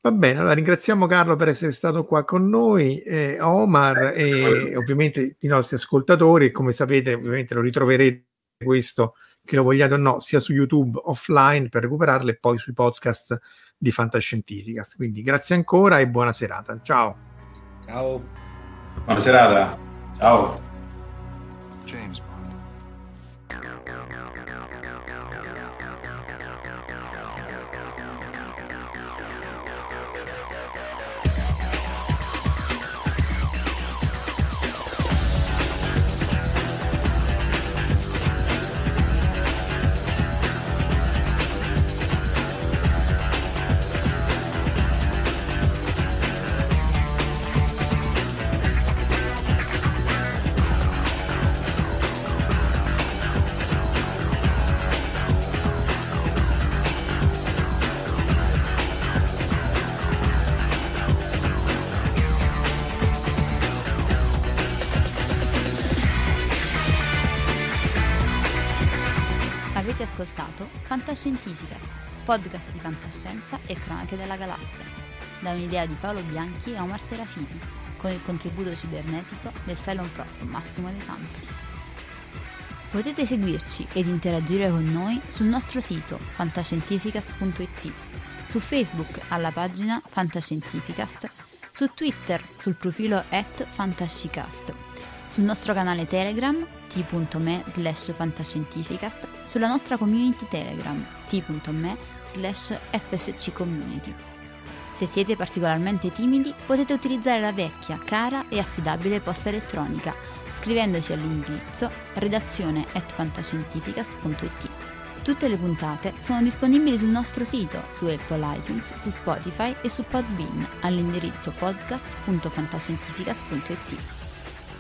Va bene, allora ringraziamo Carlo per essere stato qua con noi, eh, Omar e ovviamente i nostri ascoltatori come sapete ovviamente lo ritroverete questo che lo vogliate o no sia su YouTube offline per recuperarlo e poi sui podcast di Fantascientificast. Quindi grazie ancora e buona serata. Ciao. Ciao. Buona serata. Ciao. James fantascienza e cronache della galassia, da un'idea di Paolo Bianchi e Omar Serafini, con il contributo cibernetico del Cylon Prof Massimo De Santo. Potete seguirci ed interagire con noi sul nostro sito fantascientificas.it su Facebook alla pagina Fantascientificast, su Twitter sul profilo at Fantascicast, sul nostro canale Telegram t.me slash fantascientificast, sulla nostra community Telegram t.me slash fsccommunity. Se siete particolarmente timidi potete utilizzare la vecchia, cara e affidabile posta elettronica scrivendoci all'indirizzo redazione at fantascientificast.it. Tutte le puntate sono disponibili sul nostro sito, su Apple iTunes, su Spotify e su Podbean all'indirizzo podcast.fantascientificas.it.